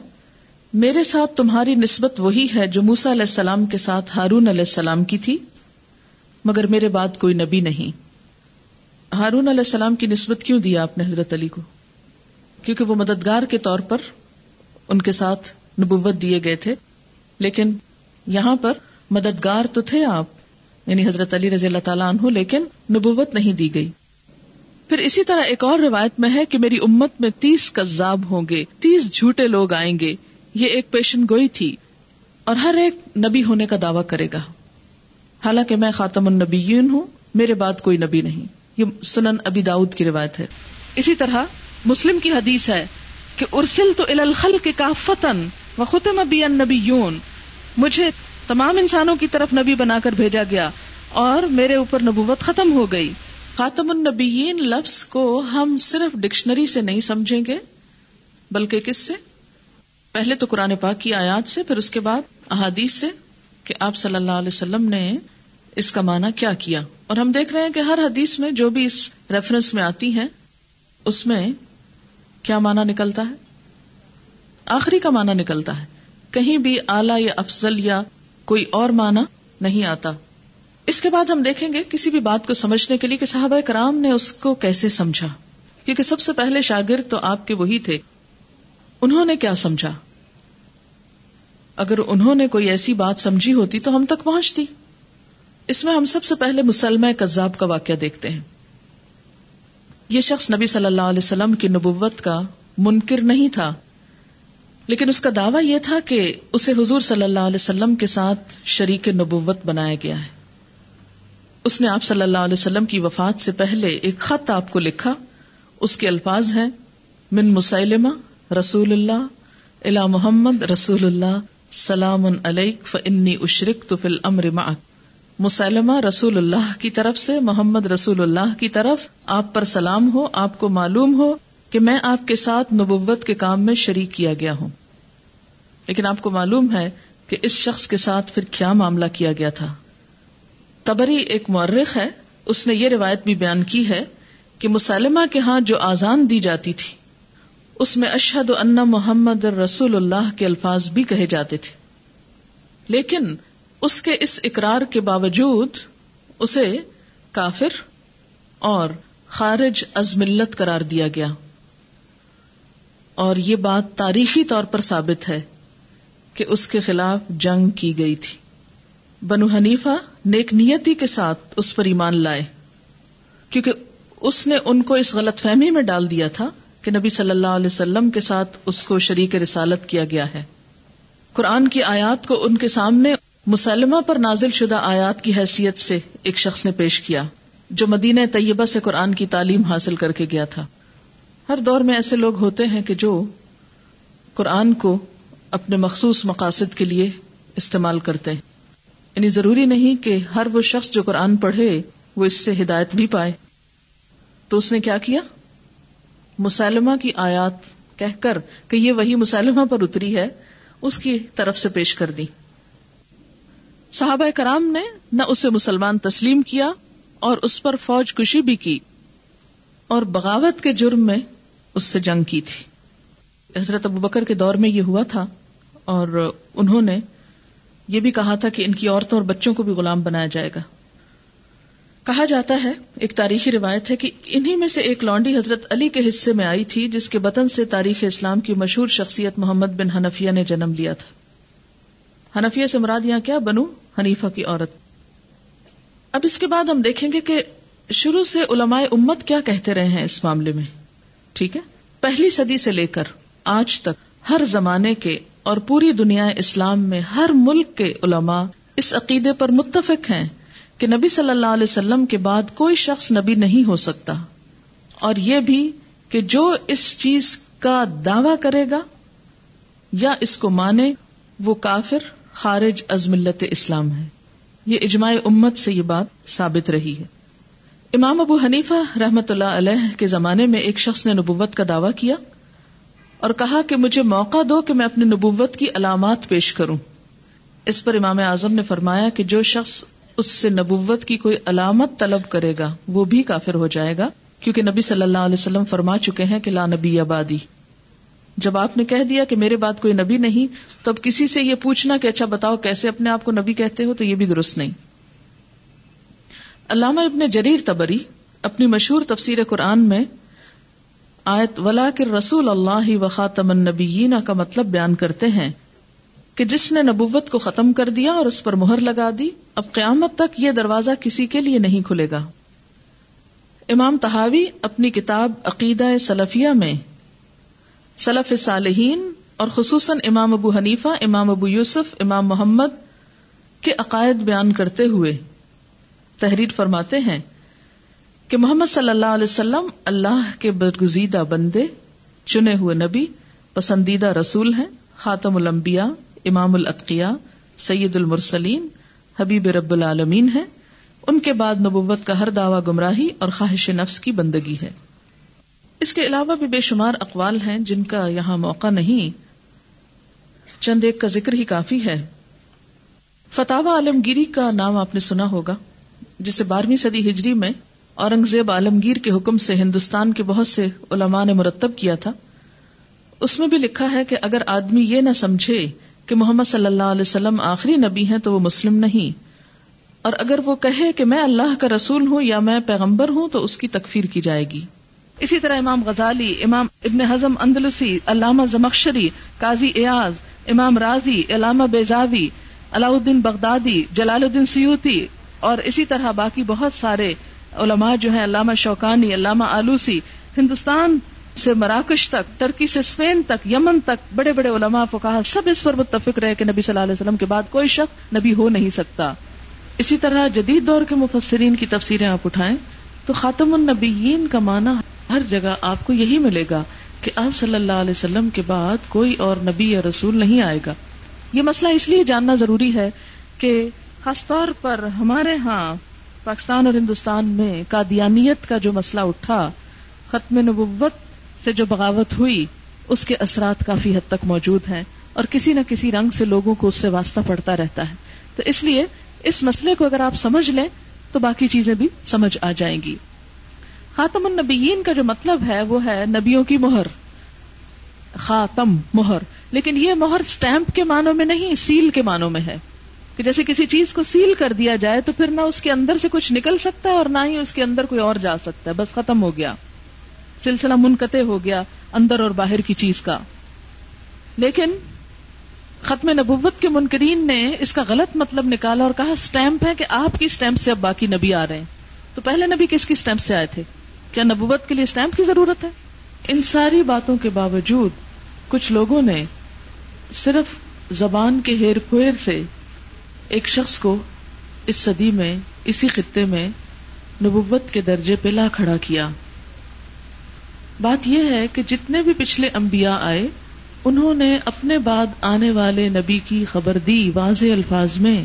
میرے ساتھ تمہاری نسبت وہی ہے جو موسا علیہ السلام کے ساتھ ہارون علیہ السلام کی تھی، مگر میرے بعد کوئی نبی نہیں۔ ہارون علیہ السلام کی نسبت کیوں دیا آپ نے حضرت علی کو؟ کیونکہ وہ مددگار کے طور پر ان کے ساتھ نبوت دیے گئے تھے۔ لیکن یہاں پر مددگار تو تھے آپ یعنی حضرت علی رضی اللہ تعالیٰ عنہ، لیکن نبوت نہیں دی گئی۔ پھر اسی طرح ایک اور روایت میں ہے کہ میری امت میں تیس کذاب ہوں گے، تیس جھوٹے لوگ آئیں گے۔ یہ ایک پیشن گوئی تھی اور ہر ایک نبی ہونے کا دعویٰ کرے گا۔ حالانکہ میں خاتم النبیین ہوں، میرے بعد کوئی نبی نہیں۔ یہ سنن ابی داؤد کی روایت ہے۔ اسی طرح مسلم کی حدیث ہے کہ ارسل تو الخل کے کافتن و ختم ابی النبیون، مجھے تمام انسانوں کی طرف نبی بنا کر بھیجا گیا اور میرے اوپر نبوت ختم ہو گئی۔ خاتم النبیین لفظ کو ہم صرف ڈکشنری سے نہیں سمجھیں گے، بلکہ کس سے؟ پہلے تو قرآن پاک کی آیات سے، پھر اس کے بعد احادیث سے کہ آپ صلی اللہ علیہ وسلم نے اس کا معنی کیا کیا۔ اور ہم دیکھ رہے ہیں کہ ہر حدیث میں جو بھی اس ریفرنس میں آتی ہیں اس میں کیا معنی نکلتا ہے؟ آخری کا معنی نکلتا ہے، کہیں بھی اعلی یا افضل یا کوئی اور معنی نہیں آتا۔ اس کے بعد ہم دیکھیں گے کسی بھی بات کو سمجھنے کے لیے کہ صحابہ کرام نے اس کو کیسے سمجھا۔ کیونکہ سب سے پہلے شاگرد تو آپ کے وہی تھے۔ انہوں نے کیا سمجھا؟ اگر انہوں نے کوئی ایسی بات سمجھی ہوتی تو ہم تک پہنچتی۔ اس میں ہم سب سے پہلے مسلمہ کذاب کا واقعہ دیکھتے ہیں۔ یہ شخص نبی صلی اللہ علیہ وسلم کی نبوت کا منکر نہیں تھا۔ لیکن اس کا دعویٰ یہ تھا کہ اسے حضور صلی اللہ علیہ وسلم کے ساتھ شریک نبوت بنایا گیا ہے۔ اس نے آپ صلی اللہ علیہ وسلم کی وفات سے پہلے ایک خط آپ کو لکھا۔ اس کے الفاظ ہیں، من مسلمہ رسول اللہ الا محمد رسول اللہ، سلام علیک فنی اشرک تو فل امر مسلمہ رسول اللہ کی طرف سے، محمد رسول اللہ کی طرف آپ پر سلام ہو، آپ کو معلوم ہو کہ میں آپ کے ساتھ نبوت کے کام میں شریک کیا گیا ہوں۔ لیکن آپ کو معلوم ہے کہ اس شخص کے ساتھ پھر کیا معاملہ کیا گیا تھا۔ تبری ایک مورخ ہے، اس نے یہ روایت بھی بیان کی ہے کہ مسلمہ کے ہاں جو آزان دی جاتی تھی، اس میں اشہد ان محمد رسول اللہ کے الفاظ بھی کہے جاتے تھے۔ لیکن اس کے اس اقرار کے باوجود اسے کافر اور خارج از ملت قرار دیا گیا۔ اور یہ بات تاریخی طور پر ثابت ہے کہ اس کے خلاف جنگ کی گئی تھی۔ بنو حنیفہ نیک نیتی کے ساتھ اس پر ایمان لائے۔ کیونکہ اس نے ان کو اس غلط فہمی میں ڈال دیا تھا کہ نبی صلی اللہ علیہ وسلم کے ساتھ اس کو شریک رسالت کیا گیا ہے۔ قرآن کی آیات کو ان کے سامنے مسلمہ پر نازل شدہ آیات کی حیثیت سے ایک شخص نے پیش کیا، جو مدینہ طیبہ سے قرآن کی تعلیم حاصل کر کے گیا تھا۔ ہر دور میں ایسے لوگ ہوتے ہیں کہ جو قرآن کو اپنے مخصوص مقاصد کے لیے استعمال کرتے ہیں۔ یعنی ضروری نہیں کہ ہر وہ شخص جو قرآن پڑھے وہ اس سے ہدایت بھی پائے۔ تو اس نے کیا کیا؟ مسلمہ کی آیات کہہ کر کہ یہ وہی مسلمہ پر اتری ہے، اس کی طرف سے پیش کر دی۔ صحابہ کرام نے نہ اسے مسلمان تسلیم کیا اور اس پر فوج کشی بھی کی اور بغاوت کے جرم میں اس سے جنگ کی تھی۔ حضرت ابو بکر کے دور میں یہ ہوا تھا اور انہوں نے یہ بھی کہا تھا کہ ان کی عورتوں اور بچوں کو بھی غلام بنایا جائے گا۔ کہا جاتا ہے، ایک تاریخی روایت ہے کہ انہی میں سے ایک لانڈی حضرت علی کے حصے میں آئی تھی، جس کے بطن سے تاریخ اسلام کی مشہور شخصیت محمد بن حنفیہ نے جنم لیا تھا۔ حنفیہ سے مراد یہاں کیا؟ بنو حنیفہ کی عورت۔ اب اس کے بعد ہم دیکھیں گے کہ شروع سے علماء امت کیا کہتے رہے ہیں اس معاملے میں۔ ٹھیک ہے؟ پہلی صدی سے لے کر آج تک ہر زمانے کے اور پوری دنیا اسلام میں ہر ملک کے علماء اس عقیدے پر متفق ہیں کہ نبی صلی اللہ علیہ وسلم کے بعد کوئی شخص نبی نہیں ہو سکتا۔ اور یہ بھی کہ جو اس چیز کا دعوی کرے گا یا اس کو مانے وہ کافر خارج از ملت اسلام ہے۔ یہ اجماع امت سے یہ بات ثابت رہی ہے۔ امام ابو حنیفہ رحمت اللہ علیہ کے زمانے میں ایک شخص نے نبوت کا دعویٰ کیا اور کہا کہ مجھے موقع دو کہ میں اپنی نبوت کی علامات پیش کروں۔ اس پر امام اعظم نے فرمایا کہ جو شخص اس سے نبوت کی کوئی علامت طلب کرے گا، وہ بھی کافر ہو جائے گا، کیونکہ نبی صلی اللہ علیہ وسلم فرما چکے ہیں کہ لا نبی آبادی جب آپ نے کہہ دیا کہ میرے بات کوئی نبی نہیں تو اب کسی سے یہ پوچھنا کہ اچھا بتاؤ کیسے اپنے آپ کو نبی کہتے ہو تو یہ بھی درست نہیں۔ علامہ ابن جریر تبری اپنی مشہور تفسیر قرآن میں آیت ولا رسول اللہ و خاتم النبیین کا مطلب بیان کرتے ہیں کہ جس نے نبوت کو ختم کر دیا اور اس پر مہر لگا دی، اب قیامت تک یہ دروازہ کسی کے لیے نہیں کھلے گا۔ امام تحاوی اپنی کتاب عقیدہ سلفیہ میں سلف صالحین اور خصوصاً امام ابو حنیفہ، امام ابو یوسف، امام محمد کے عقائد بیان کرتے ہوئے تحریر فرماتے ہیں کہ محمد صلی اللہ علیہ وسلم اللہ کے برگزیدہ بندے، چنے ہوئے نبی، پسندیدہ رسول ہیں، خاتم الانبیاء، امام العطقیہ سید المرسلین، حبیب رب العالمین ہیں۔ ان کے بعد نبوت کا ہر دعوی گمراہی اور خواہش نفس کی بندگی ہے۔ اس کے علاوہ بھی بے شمار اقوال ہیں جن کا یہاں موقع نہیں۔ چند ایک کا ذکر ہی کافی ہے۔ فتح عالمگیری کا نام آپ نے سنا ہوگا جسے بارہویں صدی ہجری میں اورنگزیب عالمگیر کے حکم سے ہندوستان کے بہت سے علماء نے مرتب کیا تھا۔ اس میں بھی لکھا ہے کہ اگر آدمی یہ نہ سمجھے کہ محمد صلی اللہ علیہ وسلم آخری نبی ہیں تو وہ مسلم نہیں۔ اور اگر وہ کہے کہ میں اللہ کا رسول ہوں یا میں پیغمبر ہوں تو اس کی تکفیر کی جائے گی۔ اسی طرح امام غزالی، امام ابن حزم اندلسی، علامہ زمخشری، قاضی ایاز، امام راضی علامہ بیزاوی علاؤدین بغدادی جلال الدین سیوتی اور اسی طرح باقی بہت سارے علماء جو ہیں، علامہ شوقانی علامہ آلوسی، ہندوستان سے مراکش تک، ترکی سے اسپین تک، یمن تک، بڑے بڑے علماء کو کہا سب اس پر متفق رہے کہ نبی صلی اللہ علیہ وسلم کے بعد کوئی شخص نبی ہو نہیں سکتا۔ اسی طرح جدید دور کے مفسرین کی تفسیریں آپ اٹھائیں تو خاتم النبیین کا معنی ہر جگہ آپ کو یہی ملے گا کہ آپ صلی اللہ علیہ وسلم کے بعد کوئی اور نبی یا رسول نہیں آئے گا۔ یہ مسئلہ اس لیے جاننا ضروری ہے کہ خاص طور پر ہمارے ہاں پاکستان اور ہندوستان میں قادیانیت کا جو مسئلہ اٹھا، ختم نبوت سے جو بغاوت ہوئی، اس کے اثرات کافی حد تک موجود ہیں اور کسی نہ کسی رنگ سے لوگوں کو اس سے واسطہ پڑتا رہتا ہے۔ تو اس لیے اس مسئلے کو اگر آپ سمجھ لیں تو باقی چیزیں بھی سمجھ آ جائیں گی۔ خاتم النبیین کا جو مطلب ہے وہ ہے نبیوں کی مہر۔ خاتم مہر۔ لیکن یہ مہر سٹیمپ کے معنوں میں نہیں، سیل کے معنوں میں ہے۔ کہ جیسے کسی چیز کو سیل کر دیا جائے تو پھر نہ اس کے اندر سے کچھ نکل سکتا ہے اور نہ ہی اس کے اندر کوئی اور جا سکتا ہے۔ بس ختم ہو گیا۔ سلسلہ منقطع ہو گیا اندر اور باہر کی چیز کا۔ لیکن ختم نبوت کے منکرین نے اس کا غلط مطلب نکالا اور کہا سٹیمپ ہے کہ آپ کی سٹیمپ سے اب باقی نبی آ رہے ہیں۔ تو پہلے نبی کس کی سٹیمپ سے آئے تھے؟ کیا نبوت کے لیے سٹیمپ کی ضرورت ہے؟ ان ساری باتوں کے باوجود کچھ لوگوں نے صرف زبان کے ہیر پھیر سے ایک شخص کو اس صدی میں، اسی خطے میں نبوت کے درجے پہ لا کھڑا کیا۔ بات یہ ہے کہ جتنے بھی پچھلے انبیاء آئے، انہوں نے اپنے بعد آنے والے نبی کی خبر دی واضح الفاظ میں۔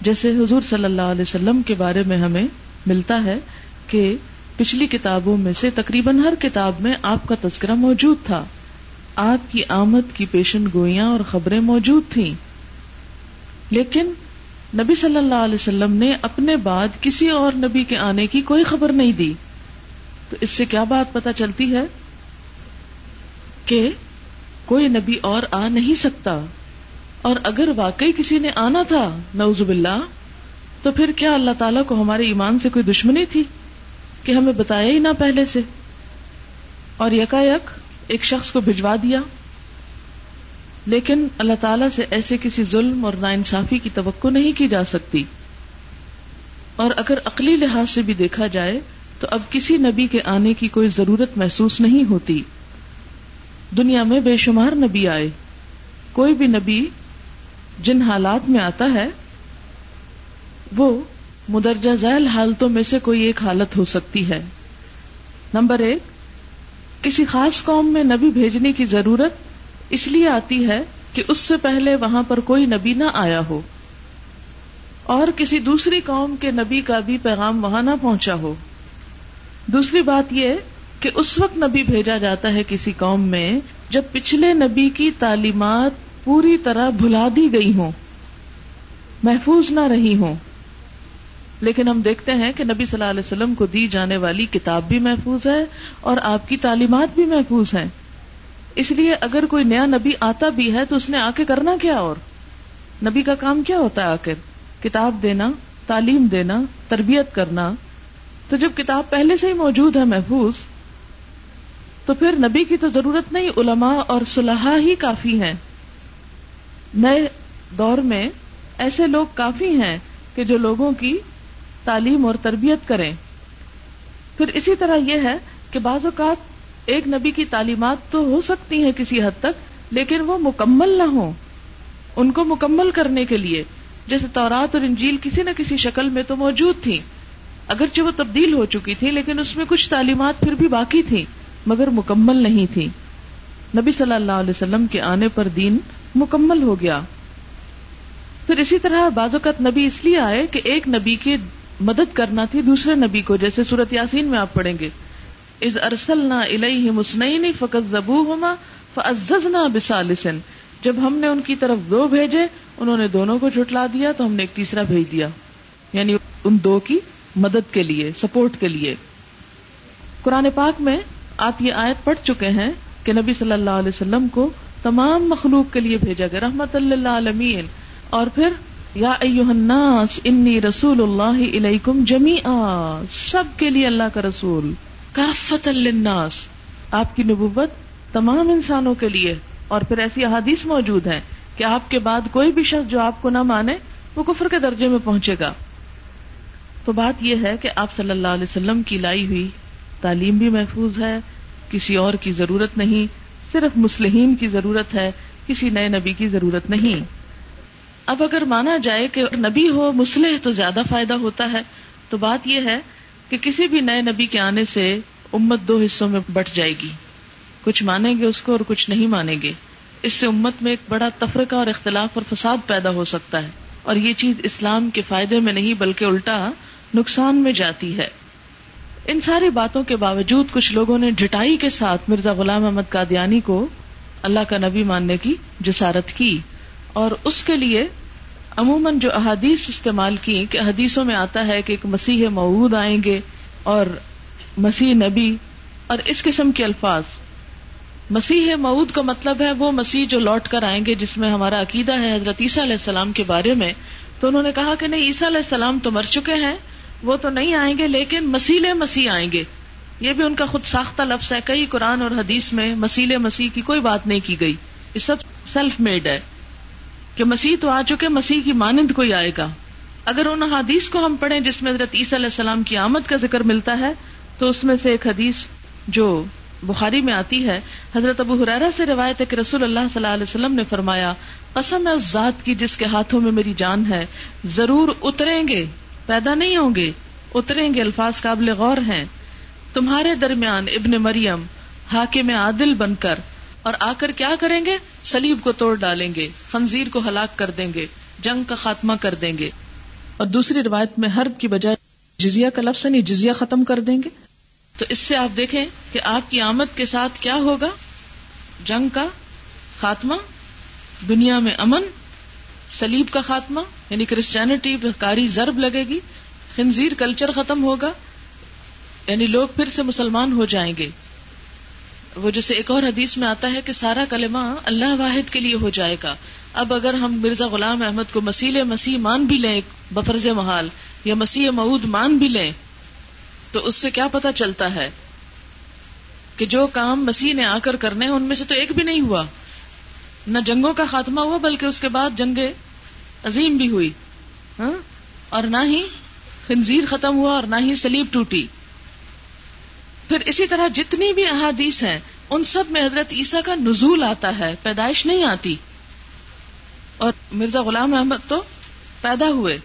جیسے حضور صلی اللہ علیہ وسلم کے بارے میں ہمیں ملتا ہے کہ پچھلی کتابوں میں سے تقریباً ہر کتاب میں آپ کا تذکرہ موجود تھا۔ آپ کی آمد کی پیشن گوئیاں اور خبریں موجود تھیں۔ لیکن نبی صلی اللہ علیہ وسلم نے اپنے بعد کسی اور نبی کے آنے کی کوئی خبر نہیں دی۔ تو اس سے کیا بات پتا چلتی ہے کہ کوئی نبی اور آ نہیں سکتا۔ اور اگر واقعی کسی نے آنا تھا نوز باللہ، تو پھر کیا اللہ تعالیٰ کو ہمارے ایمان سے کوئی دشمنی تھی؟ کہ ہمیں بتایا ہی نہ پہلے سے۔ اور یکا یک ایک شخص کو بھجوا دیا۔ لیکن اللہ تعالیٰ سے ایسے کسی ظلم اور نا انصافی کی توقع نہیں کی جا سکتی۔ اور اگر عقلی لحاظ سے بھی دیکھا جائے تو اب کسی نبی کے آنے کی کوئی ضرورت محسوس نہیں ہوتی۔ دنیا میں بے شمار نبی آئے۔ کوئی بھی نبی جن حالات میں آتا ہے وہ مدرجہ ذیل حالتوں میں سے کوئی ایک حالت ہو سکتی ہے۔ نمبر ایک، کسی خاص قوم میں نبی بھیجنے کی ضرورت اس لیے آتی ہے کہ اس سے پہلے وہاں پر کوئی نبی نہ آیا ہو اور کسی دوسری قوم کے نبی کا بھی پیغام وہاں نہ پہنچا ہو۔ دوسری بات یہ کہ اس وقت نبی بھیجا جاتا ہے کسی قوم میں جب پچھلے نبی کی تعلیمات پوری طرح بھلا دی گئی ہوں، محفوظ نہ رہی ہوں۔ لیکن ہم دیکھتے ہیں کہ نبی صلی اللہ علیہ وسلم کو دی جانے والی کتاب بھی محفوظ ہے اور آپ کی تعلیمات بھی محفوظ ہیں۔ اس لیے اگر کوئی نیا نبی آتا بھی ہے تو اس نے آ کے کرنا کیا اور؟ نبی کا کام کیا ہوتا ہے آ کتاب دینا، تعلیم دینا، تربیت کرنا۔ تو جب کتاب پہلے سے ہی موجود ہے محفوظ، تو پھر نبی کی تو ضرورت نہیں، علماء اور صلاح ہی کافی ہیں۔ نئے دور میں ایسے لوگ کافی ہیں کہ جو لوگوں کی تعلیم اور تربیت کریں۔ پھر اسی طرح یہ ہے کہ بعض اوقات ایک نبی کی تعلیمات تو ہو سکتی ہیں کسی حد تک، لیکن وہ مکمل نہ ہو ان کو مکمل کرنے کے لیے، جیسے تورات اور انجیل کسی نہ کسی شکل میں تو موجود تھی اگرچہ وہ تبدیل ہو چکی تھی لیکن اس میں کچھ تعلیمات پھر بھی باقی تھی مگر مکمل نہیں تھی نبی صلی اللہ علیہ وسلم کے آنے پر دین مکمل ہو گیا۔ پھر اسی طرح بعض اوقات نبی اس لیے آئے کہ ایک نبی کی مدد کرنا تھی دوسرے نبی کو، جیسے سورت یاسین میں آپ پڑھیں گے۔ از ارسلنا الیہ مسنین فقط زبو زبوہما فعززنا بسالسن جب ہم نے ان کی طرف دو بھیجے، انہوں نے دونوں کو جھٹلا دیا، تو ہم نے ایک تیسرا بھیج دیا۔ یعنی ان دو کی مدد کے لیے، سپورٹ کے لیے۔ قرآن پاک میں آپ یہ آیت پڑھ چکے ہیں کہ نبی صلی اللہ علیہ وسلم کو تمام مخلوق کے لیے بھیجا گیا، رحمت اللہ عالمین اور پھر یا ایوہ الناس، انی رسول اللہ علیکم جمیعا، سب کے لیے اللہ کا رسول کافت للناس، آپ کی نبوت تمام انسانوں کے لیے۔ اور پھر ایسی احادیث موجود ہیں کہ آپ کے بعد کوئی بھی شخص جو آپ کو نہ مانے، وہ کفر کے درجے میں پہنچے گا۔ تو بات یہ ہے کہ آپ صلی اللہ علیہ وسلم کی لائی ہوئی تعلیم بھی محفوظ ہے، کسی اور کی ضرورت نہیں، صرف مسلمین کی ضرورت ہے، کسی نئے نبی کی ضرورت نہیں۔ اب اگر مانا جائے کہ نبی ہو مسلح تو زیادہ فائدہ ہوتا ہے، تو بات یہ ہے کہ کسی بھی نئے نبی کے آنے سے امت دو حصوں میں بٹ جائے گی۔ کچھ مانیں گے اس کو اور کچھ نہیں مانیں گے۔ اس سے امت میں ایک بڑا تفرقہ اور اختلاف اور فساد پیدا ہو سکتا ہے۔ اور یہ چیز اسلام کے فائدے میں نہیں، بلکہ الٹا نقصان میں جاتی ہے۔ ان ساری باتوں کے باوجود کچھ لوگوں نے جٹائی کے ساتھ مرزا غلام احمد قادیانی کو اللہ کا نبی ماننے کی جسارت کی۔ اور اس کے لیے عموماً جو احادیث استعمال کی کہ حدیثوں میں آتا ہے کہ ایک مسیح معود آئیں گے اور مسیح نبی اور اس قسم کے الفاظ۔ مسیح معود کا مطلب ہے وہ مسیح جو لوٹ کر آئیں گے جس میں ہمارا عقیدہ ہے حضرت عیسیٰ علیہ السلام کے بارے میں۔ تو انہوں نے کہا کہ نہیں، عیسیٰ علیہ السلام تو مر چکے ہیں، وہ تو نہیں آئیں گے لیکن مسیل مسیح آئیں گے۔ یہ بھی ان کا خود ساختہ لفظ ہے۔ کئی قرآن اور حدیث میں مسیل مسیح کی کوئی بات نہیں کی گئی۔ یہ سب سیلف میڈ ہے۔ کہ مسیح تو آ چکے، مسیح کی مانند کوئی آئے گا۔ اگر ان حدیث کو ہم پڑھیں جس میں حضرت عیسی علیہ السلام کی آمد کا ذکر ملتا ہے، تو اس میں سے ایک حدیث جو بخاری میں آتی ہے۔ حضرت ابو حرارا سے روایت ہے کہ رسول اللہ صلی اللہ علیہ وسلم نے فرمایا، قسم ہے اس ذات کی جس کے ہاتھوں میں میری جان ہے، ضرور اتریں گے، پیدا نہیں ہوں گے، اتریں گے، الفاظ قابل غور ہیں۔ تمہارے درمیان ابن مریم حاکم عادل بن کر اور آ کر کیا کریں گے؟ سلیب کو توڑ ڈالیں گے، خنزیر کو ہلاک کر دیں گے، جنگ کا خاتمہ کر دیں گے۔ اور دوسری روایت میں حرب کی بجائے جزیا کا لفظ یعنی نہیں جزیا ختم کر دیں گے۔ تو اس سے آپ دیکھیں کہ آپ کی آمد کے ساتھ کیا ہوگا؟ جنگ کا خاتمہ، دنیا میں امن سلیب کا خاتمہ یعنی کرسچینٹی کاری ضرب لگے گی، خنزیر کلچر ختم ہوگا یعنی لوگ پھر سے مسلمان ہو جائیں گے۔ وہ جیسے ایک اور حدیث میں آتا ہے کہ سارا کلمہ اللہ واحد کے لیے ہو جائے گا۔ اب اگر ہم مرزا غلام احمد کو مسیل مسیح مان بھی لیں بفرز محال یا مسیح معود مان بھی لیں، تو اس سے کیا پتا چلتا ہے کہ جو کام مسیح نے آ کر کرنے ان میں سے تو ایک بھی نہیں ہوا۔ نہ جنگوں کا خاتمہ ہوا، بلکہ اس کے بعد جنگ عظیم بھی ہوئی۔ ہاں؟ اور نہ ہی خنزیر ختم ہوا اور نہ ہی سلیب ٹوٹی۔ پھر اسی طرح جتنی بھی احادیث ہیں، ان سب میں حضرت عیسیٰ کا نزول آتا ہے، پیدائش نہیں آتی۔ اور مرزا غلام احمد تو پیدا ہوئے۔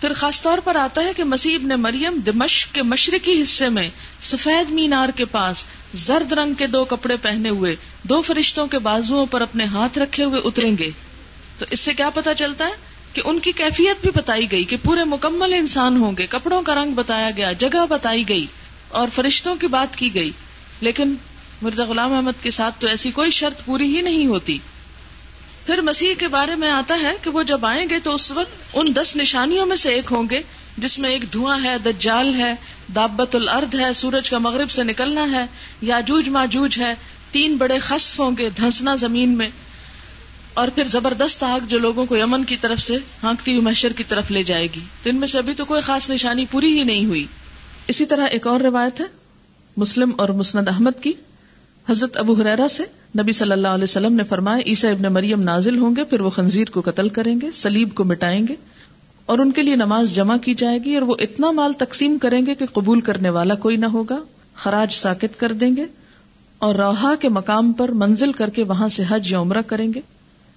پھر خاص طور پر آتا ہے کہ مسیح ابن مریم دمشق کے مشرقی حصے میں سفید مینار کے پاس زرد رنگ کے دو کپڑے پہنے ہوئے دو فرشتوں کے بازو پر اپنے ہاتھ رکھے ہوئے اتریں گے۔ تو اس سے کیا پتا چلتا ہے؟ کہ ان کی کیفیت بھی بتائی گئی کہ پورے مکمل انسان ہوں گے، کپڑوں کا رنگ بتایا گیا، جگہ بتائی گئی۔ اور فرشتوں کی بات کی گئی، لیکن مرزا غلام احمد کے ساتھ تو ایسی کوئی شرط پوری ہی نہیں ہوتی۔ پھر مسیح کے بارے میں آتا ہے کہ وہ جب آئیں گے تو اس وقت ان دس نشانیوں میں سے ایک ہوں گے، جس میں ایک دھواں ہے، دجال ہے، دابت الارض ہے، سورج کا مغرب سے نکلنا ہے، یاجوج ماجوج ہے، تین بڑے خصف ہوں گے دھنسنا زمین میں۔ اور پھر زبردست آگ جو لوگوں کو یمن کی طرف سے ہانکتی ہوئی محشر کی طرف لے جائے گی۔ تو ان میں سے ابھی تو کوئی خاص نشانی پوری ہی نہیں ہوئی۔ اسی طرح ایک اور روایت ہے، مسلم اور مسند احمد کی۔ حضرت ابو حریرا سے نبی صلی اللہ علیہ وسلم نے فرمایا عیسا ابن مریم نازل ہوں گے، پھر وہ خنزیر کو قتل کریں گے سلیب کو مٹائیں گے اور ان کے لیے نماز جمع کی جائے گی اور وہ اتنا مال تقسیم کریں گے کہ قبول کرنے والا کوئی نہ ہوگا، خراج ساکت کر دیں گے اور روحا کے مقام پر منزل کر کے وہاں سے حج یا عمرہ کریں گے۔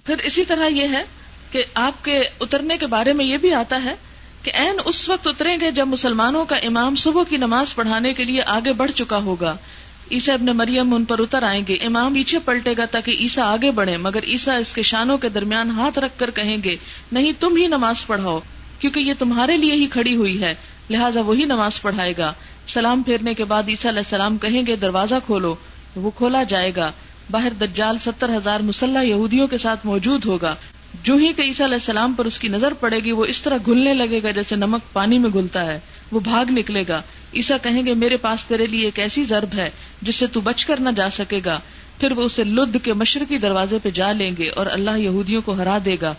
پھر اسی طرح یہ ہے کہ آپ کے اترنے کے بارے میں یہ بھی آتا ہے کہ این اس وقت اتریں گے جب مسلمانوں کا امام صبح کی نماز پڑھانے کے لیے آگے بڑھ چکا ہوگا۔ عیسا ابن مریم ان پر اتر آئیں گے۔ امام پیچھے پلٹے گا تاکہ عیسا آگے بڑھے مگر عیسا اس کے شانوں کے درمیان ہاتھ رکھ کر کہیں گے، نہیں، تم ہی نماز پڑھاؤ، کیونکہ یہ تمہارے لیے ہی کھڑی ہوئی ہے۔ لہٰذا وہی نماز پڑھائے گا۔ سلام پھیرنے کے بعد عیسا علیہ السلام کہیں گے، دروازہ کھولو وہ کھولا جائے گا۔ باہر دجال ستر ہزار مسلح یہودیوں کے ساتھ موجود ہوگا۔ جو ہی کہ عیسیٰ علیہ السلام پر اس کی نظر پڑے گی، وہ اس طرح گلنے لگے گا جیسے نمک پانی میں گلتا ہے، وہ بھاگ نکلے گا۔ عیسا کہیں گے، میرے پاس تیرے لیے ایک ایسی ضرب ہے جس سے تو بچ کر نہ جا سکے گا۔ پھر وہ اسے لد کے مشرقی دروازے پہ جا لیں گے اور اللہ یہودیوں کو ہرا دے گا۔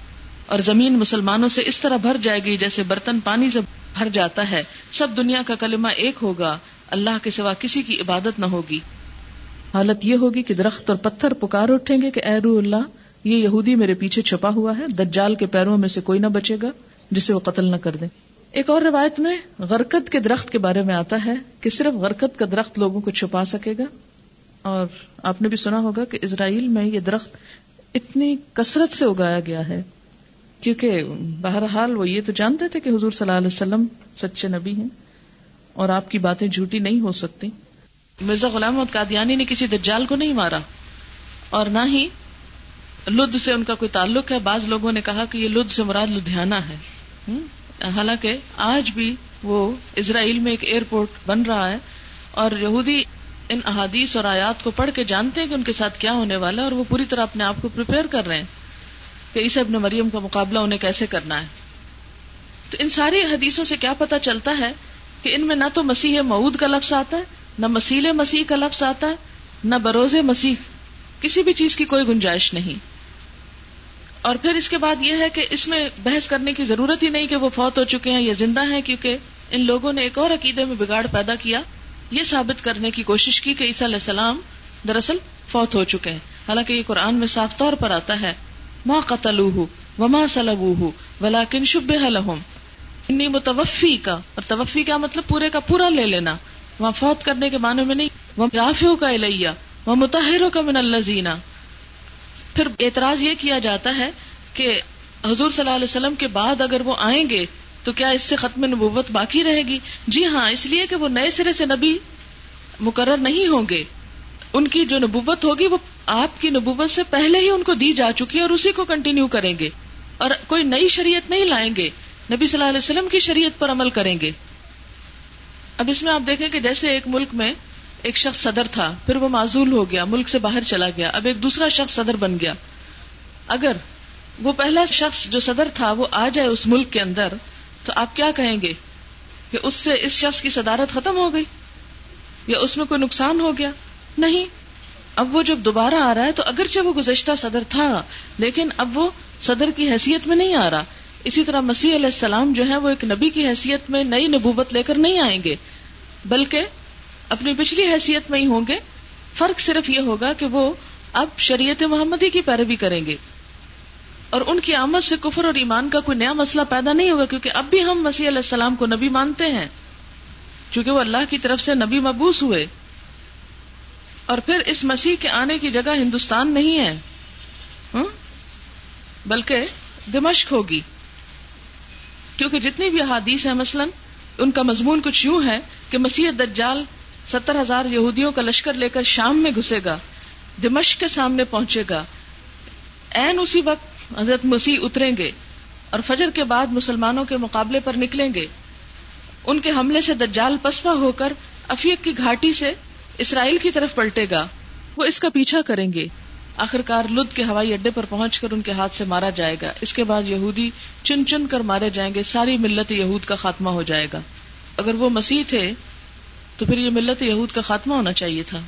اور زمین مسلمانوں سے اس طرح بھر جائے گی جیسے برتن پانی سے بھر جاتا ہے۔ سب دنیا کا کلمہ ایک ہوگا، اللہ کے سوا کسی کی عبادت نہ ہوگی۔ حالت یہ ہوگی کہ درخت اور پتھر پکار اٹھیں گے کہ اے رو اللہ یہ یہودی میرے پیچھے چھپا ہوا ہے، دجال کے پیروں میں سے کوئی نہ بچے گا جسے وہ قتل نہ کر دے۔ ایک اور روایت میں غرکت کے درخت کے بارے میں آتا ہے کہ صرف غرکت کا درخت لوگوں کو چھپا سکے گا۔ اور آپ نے بھی سنا ہوگا کہ اسرائیل میں یہ درخت اتنی کثرت سے اگایا گیا ہے، کیونکہ بہرحال وہ یہ تو جانتے تھے کہ حضور صلی اللہ علیہ وسلم سچے نبی ہیں اور آپ کی باتیں جھوٹی نہیں ہو سکتی۔ مرزا غلام محمد قادیانی نے کسی دجال کو نہیں مارا اور نہ ہی لدھ سے ان کا کوئی تعلق ہے؟ بعض لوگوں نے کہا کہ یہ لدھ سے مراد لدھیانہ ہے۔ حالانکہ آج بھی وہ اسرائیل میں ایک ایئرپورٹ بن رہا ہے اور یہودی ان احادیث اور آیات کو پڑھ کے جانتے ہیں کہ ان کے ساتھ کیا ہونے والا ہے اور وہ پوری طرح اپنے آپ کو پریپیئر کر رہے ہیں کہ اس ابن مریم کا مقابلہ انہیں کیسے کرنا ہے۔ تو ان ساری حدیثوں سے کیا پتا چلتا ہے کہ ان میں نہ تو مسیح معود کا لفظ آتا ہے، نہ مسیل مسیح کا لفظ آتا ہے، نہ بروز مسیح کسی بھی چیز کی کوئی گنجائش نہیں۔ اور پھر اس کے بعد یہ ہے کہ اس میں بحث کرنے کی ضرورت ہی نہیں کہ وہ فوت ہو چکے ہیں یا زندہ ہیں، کیونکہ ان لوگوں نے ایک اور عقیدے میں بگاڑ پیدا کیا، یہ ثابت کرنے کی کوشش کی کہ عیسیٰ علیہ السلام دراصل فوت ہو چکے ہیں۔ حالانکہ یہ قرآن میں صاف طور پر آتا ہے ماں قتل وما سلب ولاکن شب لہم انی متوفی کا اور توفی کا مطلب؟ پورے کا پورا لے لینا۔ وہاں فوت کرنے کے معنی میں نہیں وہ رافیوں کا الیہ۔ وہ متحروں کا من اللہ زینا پھر اعتراض یہ کیا جاتا ہے کہ حضور صلی اللہ علیہ وسلم کے بعد اگر وہ آئیں گے تو کیا اس سے ختم نبوت باقی رہے گی؟ جی ہاں اس لیے کہ وہ نئے سرے سے نبی مقرر نہیں ہوں گے۔ ان کی جو نبوت ہوگی وہ آپ کی نبوت سے پہلے ہی ان کو دی جا چکی ہے اور اسی کو کنٹینیو کریں گے۔ اور کوئی نئی شریعت نہیں لائیں گے۔ نبی صلی اللہ علیہ وسلم کی شریعت پر عمل کریں گے۔ اب اس میں آپ دیکھیں کہ جیسے ایک ملک میں ایک شخص صدر تھا، پھر وہ معذول ہو گیا، ملک سے باہر چلا گیا، اب ایک دوسرا شخص صدر بن گیا۔ اگر وہ پہلا شخص جو صدر تھا وہ آ جائے اس ملک کے اندر، تو آپ کیا کہیں گے؟ کہ اس سے اس شخص کی صدارت ختم ہو گئی؟ یا اس میں کوئی نقصان ہو گیا؟ نہیں۔ اب وہ جب دوبارہ آ رہا ہے، تو اگرچہ وہ گزشتہ صدر تھا، لیکن اب وہ صدر کی حیثیت میں نہیں آ رہا۔ اسی طرح مسیح علیہ السلام جو ہے وہ ایک نبی کی حیثیت میں نئی نبوبت لے کر نہیں آئیں گے، بلکہ اپنی پچھلی حیثیت میں ہی ہوں گے۔ فرق صرف یہ ہوگا کہ وہ اب شریعت محمدی کی پیروی کریں گے۔ اور ان کی آمد سے کفر اور ایمان کا کوئی نیا مسئلہ پیدا نہیں ہوگا کیونکہ اب بھی ہم مسیح علیہ السلام کو نبی مانتے ہیں۔ چونکہ وہ اللہ کی طرف سے نبی مبوس ہوئے۔ اور پھر اس مسیح کے آنے کی جگہ ہندوستان نہیں ہے۔ بلکہ دمشق ہوگی۔ کیونکہ جتنی بھی احادیث ہیں مثلا، ان کا مضمون کچھ یوں ہے کہ مسیح دجال ستر ہزار یہودیوں کا لشکر لے کر شام میں گھسے گا، دمشق کے سامنے پہنچے گا۔ این اسی وقت حضرت مسیح اتریں گے اور فجر کے بعد مسلمانوں کے مقابلے پر نکلیں گے۔ ان کے حملے سے دجال پسپا ہو کر افیق کی گھاٹی سے اسرائیل کی طرف پلٹے گا۔ وہ اس کا پیچھا کریں گے۔ آخرکار لد کے ہوائی اڈے پر پہنچ کر ان کے ہاتھ سے مارا جائے گا۔ اس کے بعد یہودی چن چن کر مارے جائیں گے۔ ساری ملت یہود کا خاتمہ ہو جائے گا۔ اگر وہ مسیح تھے تو پھر یہ ملت یہود کا خاتمہ ہونا چاہیے تھا۔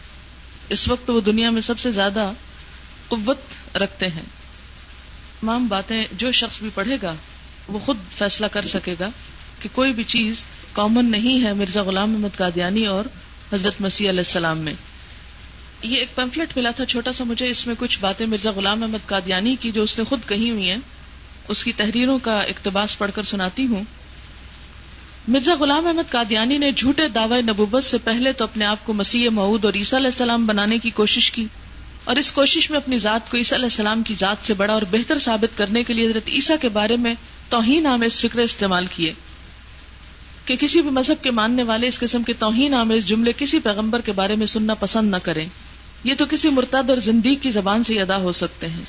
اس وقت وہ دنیا میں سب سے زیادہ قوت رکھتے ہیں۔ تمام باتیں جو شخص بھی پڑھے گا، وہ خود فیصلہ کر سکے گا کہ کوئی بھی چیز کامن نہیں ہے مرزا غلام محمد قادیانی اور حضرت مسیح علیہ السلام میں۔ یہ ایک پمفلٹ ملا تھا، چھوٹا سا مجھے اس میں کچھ باتیں مرزا غلام احمد قادیانی کی جو اس نے خود کہی ہوئی ہیں، اس کی تحریروں کا اقتباس پڑھ کر سناتی ہوں۔ مرزا غلام احمد قادیانی نے جھوٹے دعوی نبوبت سے پہلے تو اپنے آپ کو مسیح معود اور عیسیٰ علیہ السلام بنانے کی کوشش کی اور اس کوشش میں اپنی ذات کو عیسیٰ علیہ السلام کی ذات سے بڑا اور بہتر ثابت کرنے کے لیے حضرت عیسیٰ کے بارے میں توہین آمیز فکر استعمال کیے کہ کسی بھی مذہب کے ماننے والے اس قسم کے توہین آمیز جملے کسی پیغمبر کے بارے میں سننا پسند نہ کریں۔ یہ تو کسی مرتد اور زندگی کی زبان سے ادا ہو سکتے ہیں۔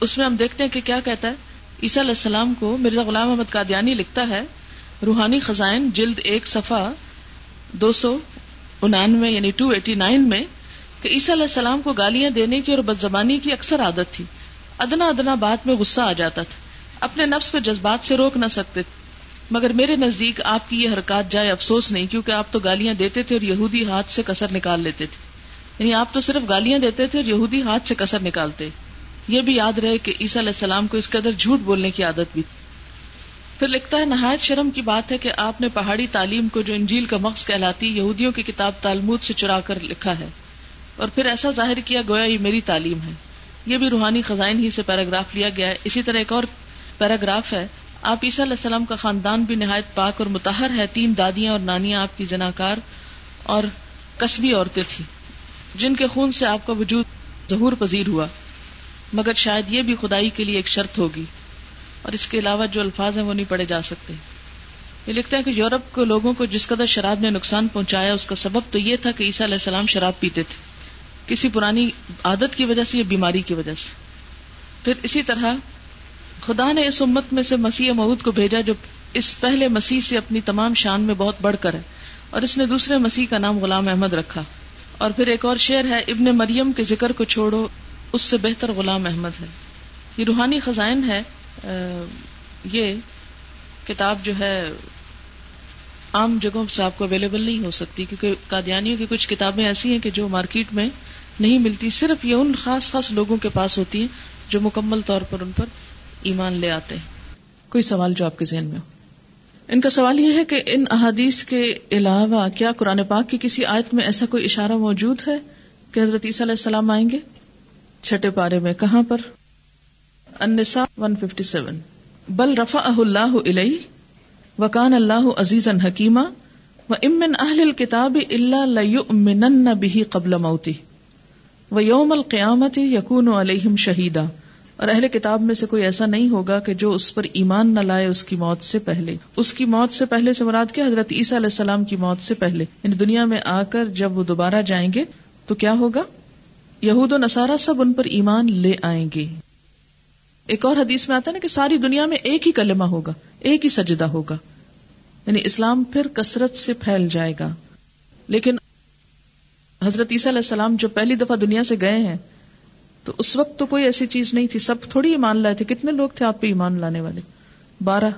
اس میں ہم دیکھتے ہیں کہ کیا کہتا ہے۔ عیسیٰ علیہ السلام کو مرزا غلام احمد قادیانی لکھتا ہے روحانی خزائن جلد ایک صفحہ دو سو انانوے یعنی ٹو ایٹی نائن میں کہ عیسیٰ علیہ السلام کو گالیاں دینے کی اور بد زبانی کی اکثر عادت تھی۔ ادنا ادنا بات میں غصہ آ جاتا تھا۔ اپنے نفس کو جذبات سے روک نہ سکتے مگر میرے نزدیک آپ کی یہ حرکات جائے افسوس نہیں کیونکہ آپ تو گالیاں دیتے تھے اور یہودی ہاتھ سے کسر نکال لیتے تھے۔ یعنی آپ تو صرف گالیاں دیتے تھے اور یہودی ہاتھ سے کسر نکالتے۔ یہ بھی یاد رہے کہ عیسیٰ علیہ السلام کو اس قدر جھوٹ بولنے کی عادت بھی تھی۔ پھر لکھتا ہے، نہایت شرم کی بات ہے کہ آپ نے پہاڑی تعلیم کو جو انجیل کا مقص کہلاتی، یہودیوں کی کتاب تالمود سے چرا کر لکھا ہے۔ اور پھر ایسا ظاہر کیا گویا یہ میری تعلیم ہے۔ یہ بھی روحانی خزائن ہی سے پیراگراف لیا گیا ہے۔ اسی طرح ایک اور پیراگراف ہے، آپ عیسیٰ علیہ السلام کا خاندان بھی نہایت پاک اور متحر ہے۔ تین دادیاں اور نانیاں آپ کی جناکار اور قصبی عورتیں تھیں، جن کے خون سے آپ کا وجود ظہور پذیر ہوا۔ مگر شاید یہ بھی خدائی کے لیے ایک شرط ہوگی۔ اور اس کے علاوہ جو الفاظ ہیں وہ نہیں پڑھے جا سکتے۔ یہ لکھتے ہیں کہ یورپ کو لوگوں کو جس قدر شراب نے نقصان پہنچایا، اس کا سبب تو یہ تھا کہ عیسیٰ علیہ السلام شراب پیتے تھے۔ کسی پرانی عادت کی وجہ سے یا بیماری کی وجہ سے۔ پھر اسی طرح خدا نے اس امت میں سے مسیح مود کو بھیجا جو اس پہلے مسیح سے اپنی تمام شان میں بہت بڑھ کر ہے۔ اور اس نے دوسرے مسیح کا نام غلام احمد رکھا۔ اور پھر ایک اور شعر ہے، ابن مریم کے ذکر کو چھوڑو، اس سے بہتر غلام احمد ہے۔ یہ روحانی خزائن ہے۔ یہ کتاب جو ہے عام جگہوں سے آپ کو اویلیبل نہیں ہو سکتی، کیونکہ قادیانیوں کی کچھ کتابیں ایسی ہیں کہ جو مارکیٹ میں نہیں ملتی، صرف یہ ان خاص خاص لوگوں کے پاس ہوتی ہیں جو مکمل طور پر ان پر ایمان لے آتے ہیں۔ کوئی سوال جو آپ کے ذہن میں ہو؟ ان کا سوال یہ ہے کہ ان احادیث کے علاوہ کیا قرآن پاک کی کسی آیت میں ایسا کوئی اشارہ موجود ہے کہ حضرت عیسیٰ علیہ السلام آئیں گے؟ چھٹے پارے میں کہاں پر؟ النساء 157 بل رفع اللہ علیہ وکان اللہ عزیز حکیمہ و امن اہل الکتاب اللہ لیؤمنن به قبل موتی و یوم القیامت یکون علیہم اور اہل کتاب میں سے کوئی ایسا نہیں ہوگا کہ جو اس پر ایمان نہ لائے اس کی موت سے پہلے. اس کی موت سے پہلے سے مراد کیا؟ حضرت عیسیٰ علیہ السلام کی موت سے پہلے. یعنی دنیا میں آ کر جب وہ دوبارہ جائیں گے تو کیا ہوگا؟ یہود و نصارہ سب ان پر ایمان لے آئیں گے. ایک اور حدیث میں آتا ہے نا کہ ساری دنیا میں ایک ہی کلمہ ہوگا، ایک ہی سجدہ ہوگا۔ یعنی اسلام پھر کثرت سے پھیل جائے گا۔ لیکن حضرت عیسیٰ علیہ السلام جو پہلی دفعہ دنیا سے گئے ہیں، تو اس وقت تو کوئی ایسی چیز نہیں تھی۔ سب تھوڑی ایمان لائے تھے۔ کتنے لوگ تھے آپ پہ ایمان لانے والے؟ بارہ۔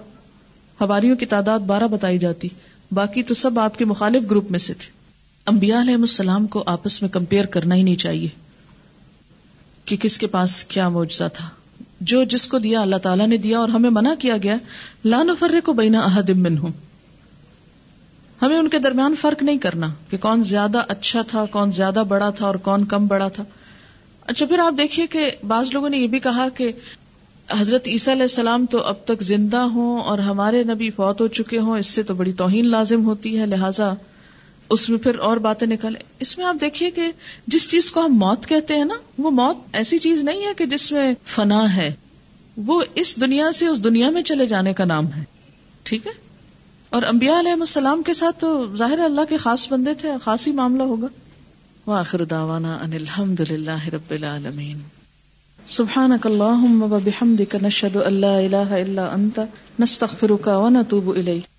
ہواریوں کی تعداد بارہ بتائی جاتی۔ باقی تو سب آپ کے مخالف گروپ میں سے تھے۔ انبیاء علیہ السلام کو آپس میں کمپیئر کرنا ہی نہیں چاہیے۔ کہ کس کے پاس کیا معجزہ تھا۔ جو جس کو دیا اللہ تعالیٰ نے دیا اور ہمیں منع کیا گیا لان فرے کو بینا احدم منہم۔ ہمیں ان کے درمیان فرق نہیں کرنا کہ کون زیادہ اچھا تھا، کون زیادہ بڑا تھا اور کون کم بڑا تھا۔ اچھا پھر آپ دیکھیے کہ بعض لوگوں نے یہ بھی کہا کہ حضرت عیسیٰ علیہ السلام تو اب تک زندہ ہوں اور ہمارے نبی فوت ہو چکے ہوں، اس سے تو بڑی توہین لازم ہوتی ہے، لہٰذا اس میں پھر اور باتیں نکلے اس میں آپ دیکھیے کہ جس چیز کو ہم موت کہتے ہیں نا، وہ موت ایسی چیز نہیں ہے کہ جس میں فنا ہے۔ وہ اس دنیا سے اس دنیا میں چلے جانے کا نام ہے۔ ٹھیک ہے؟ اور انبیاء علیہ السلام کے ساتھ تو ظاہر اللہ کے خاص بندے تھے، خاص ہی معاملہ ہوگا۔ واخر دعوانا ان الحمد للہ رب العالمین۔ سبحانك اللهم وبحمدك نشهد ان لا اله الا انت نستغفرك ونتوب اليك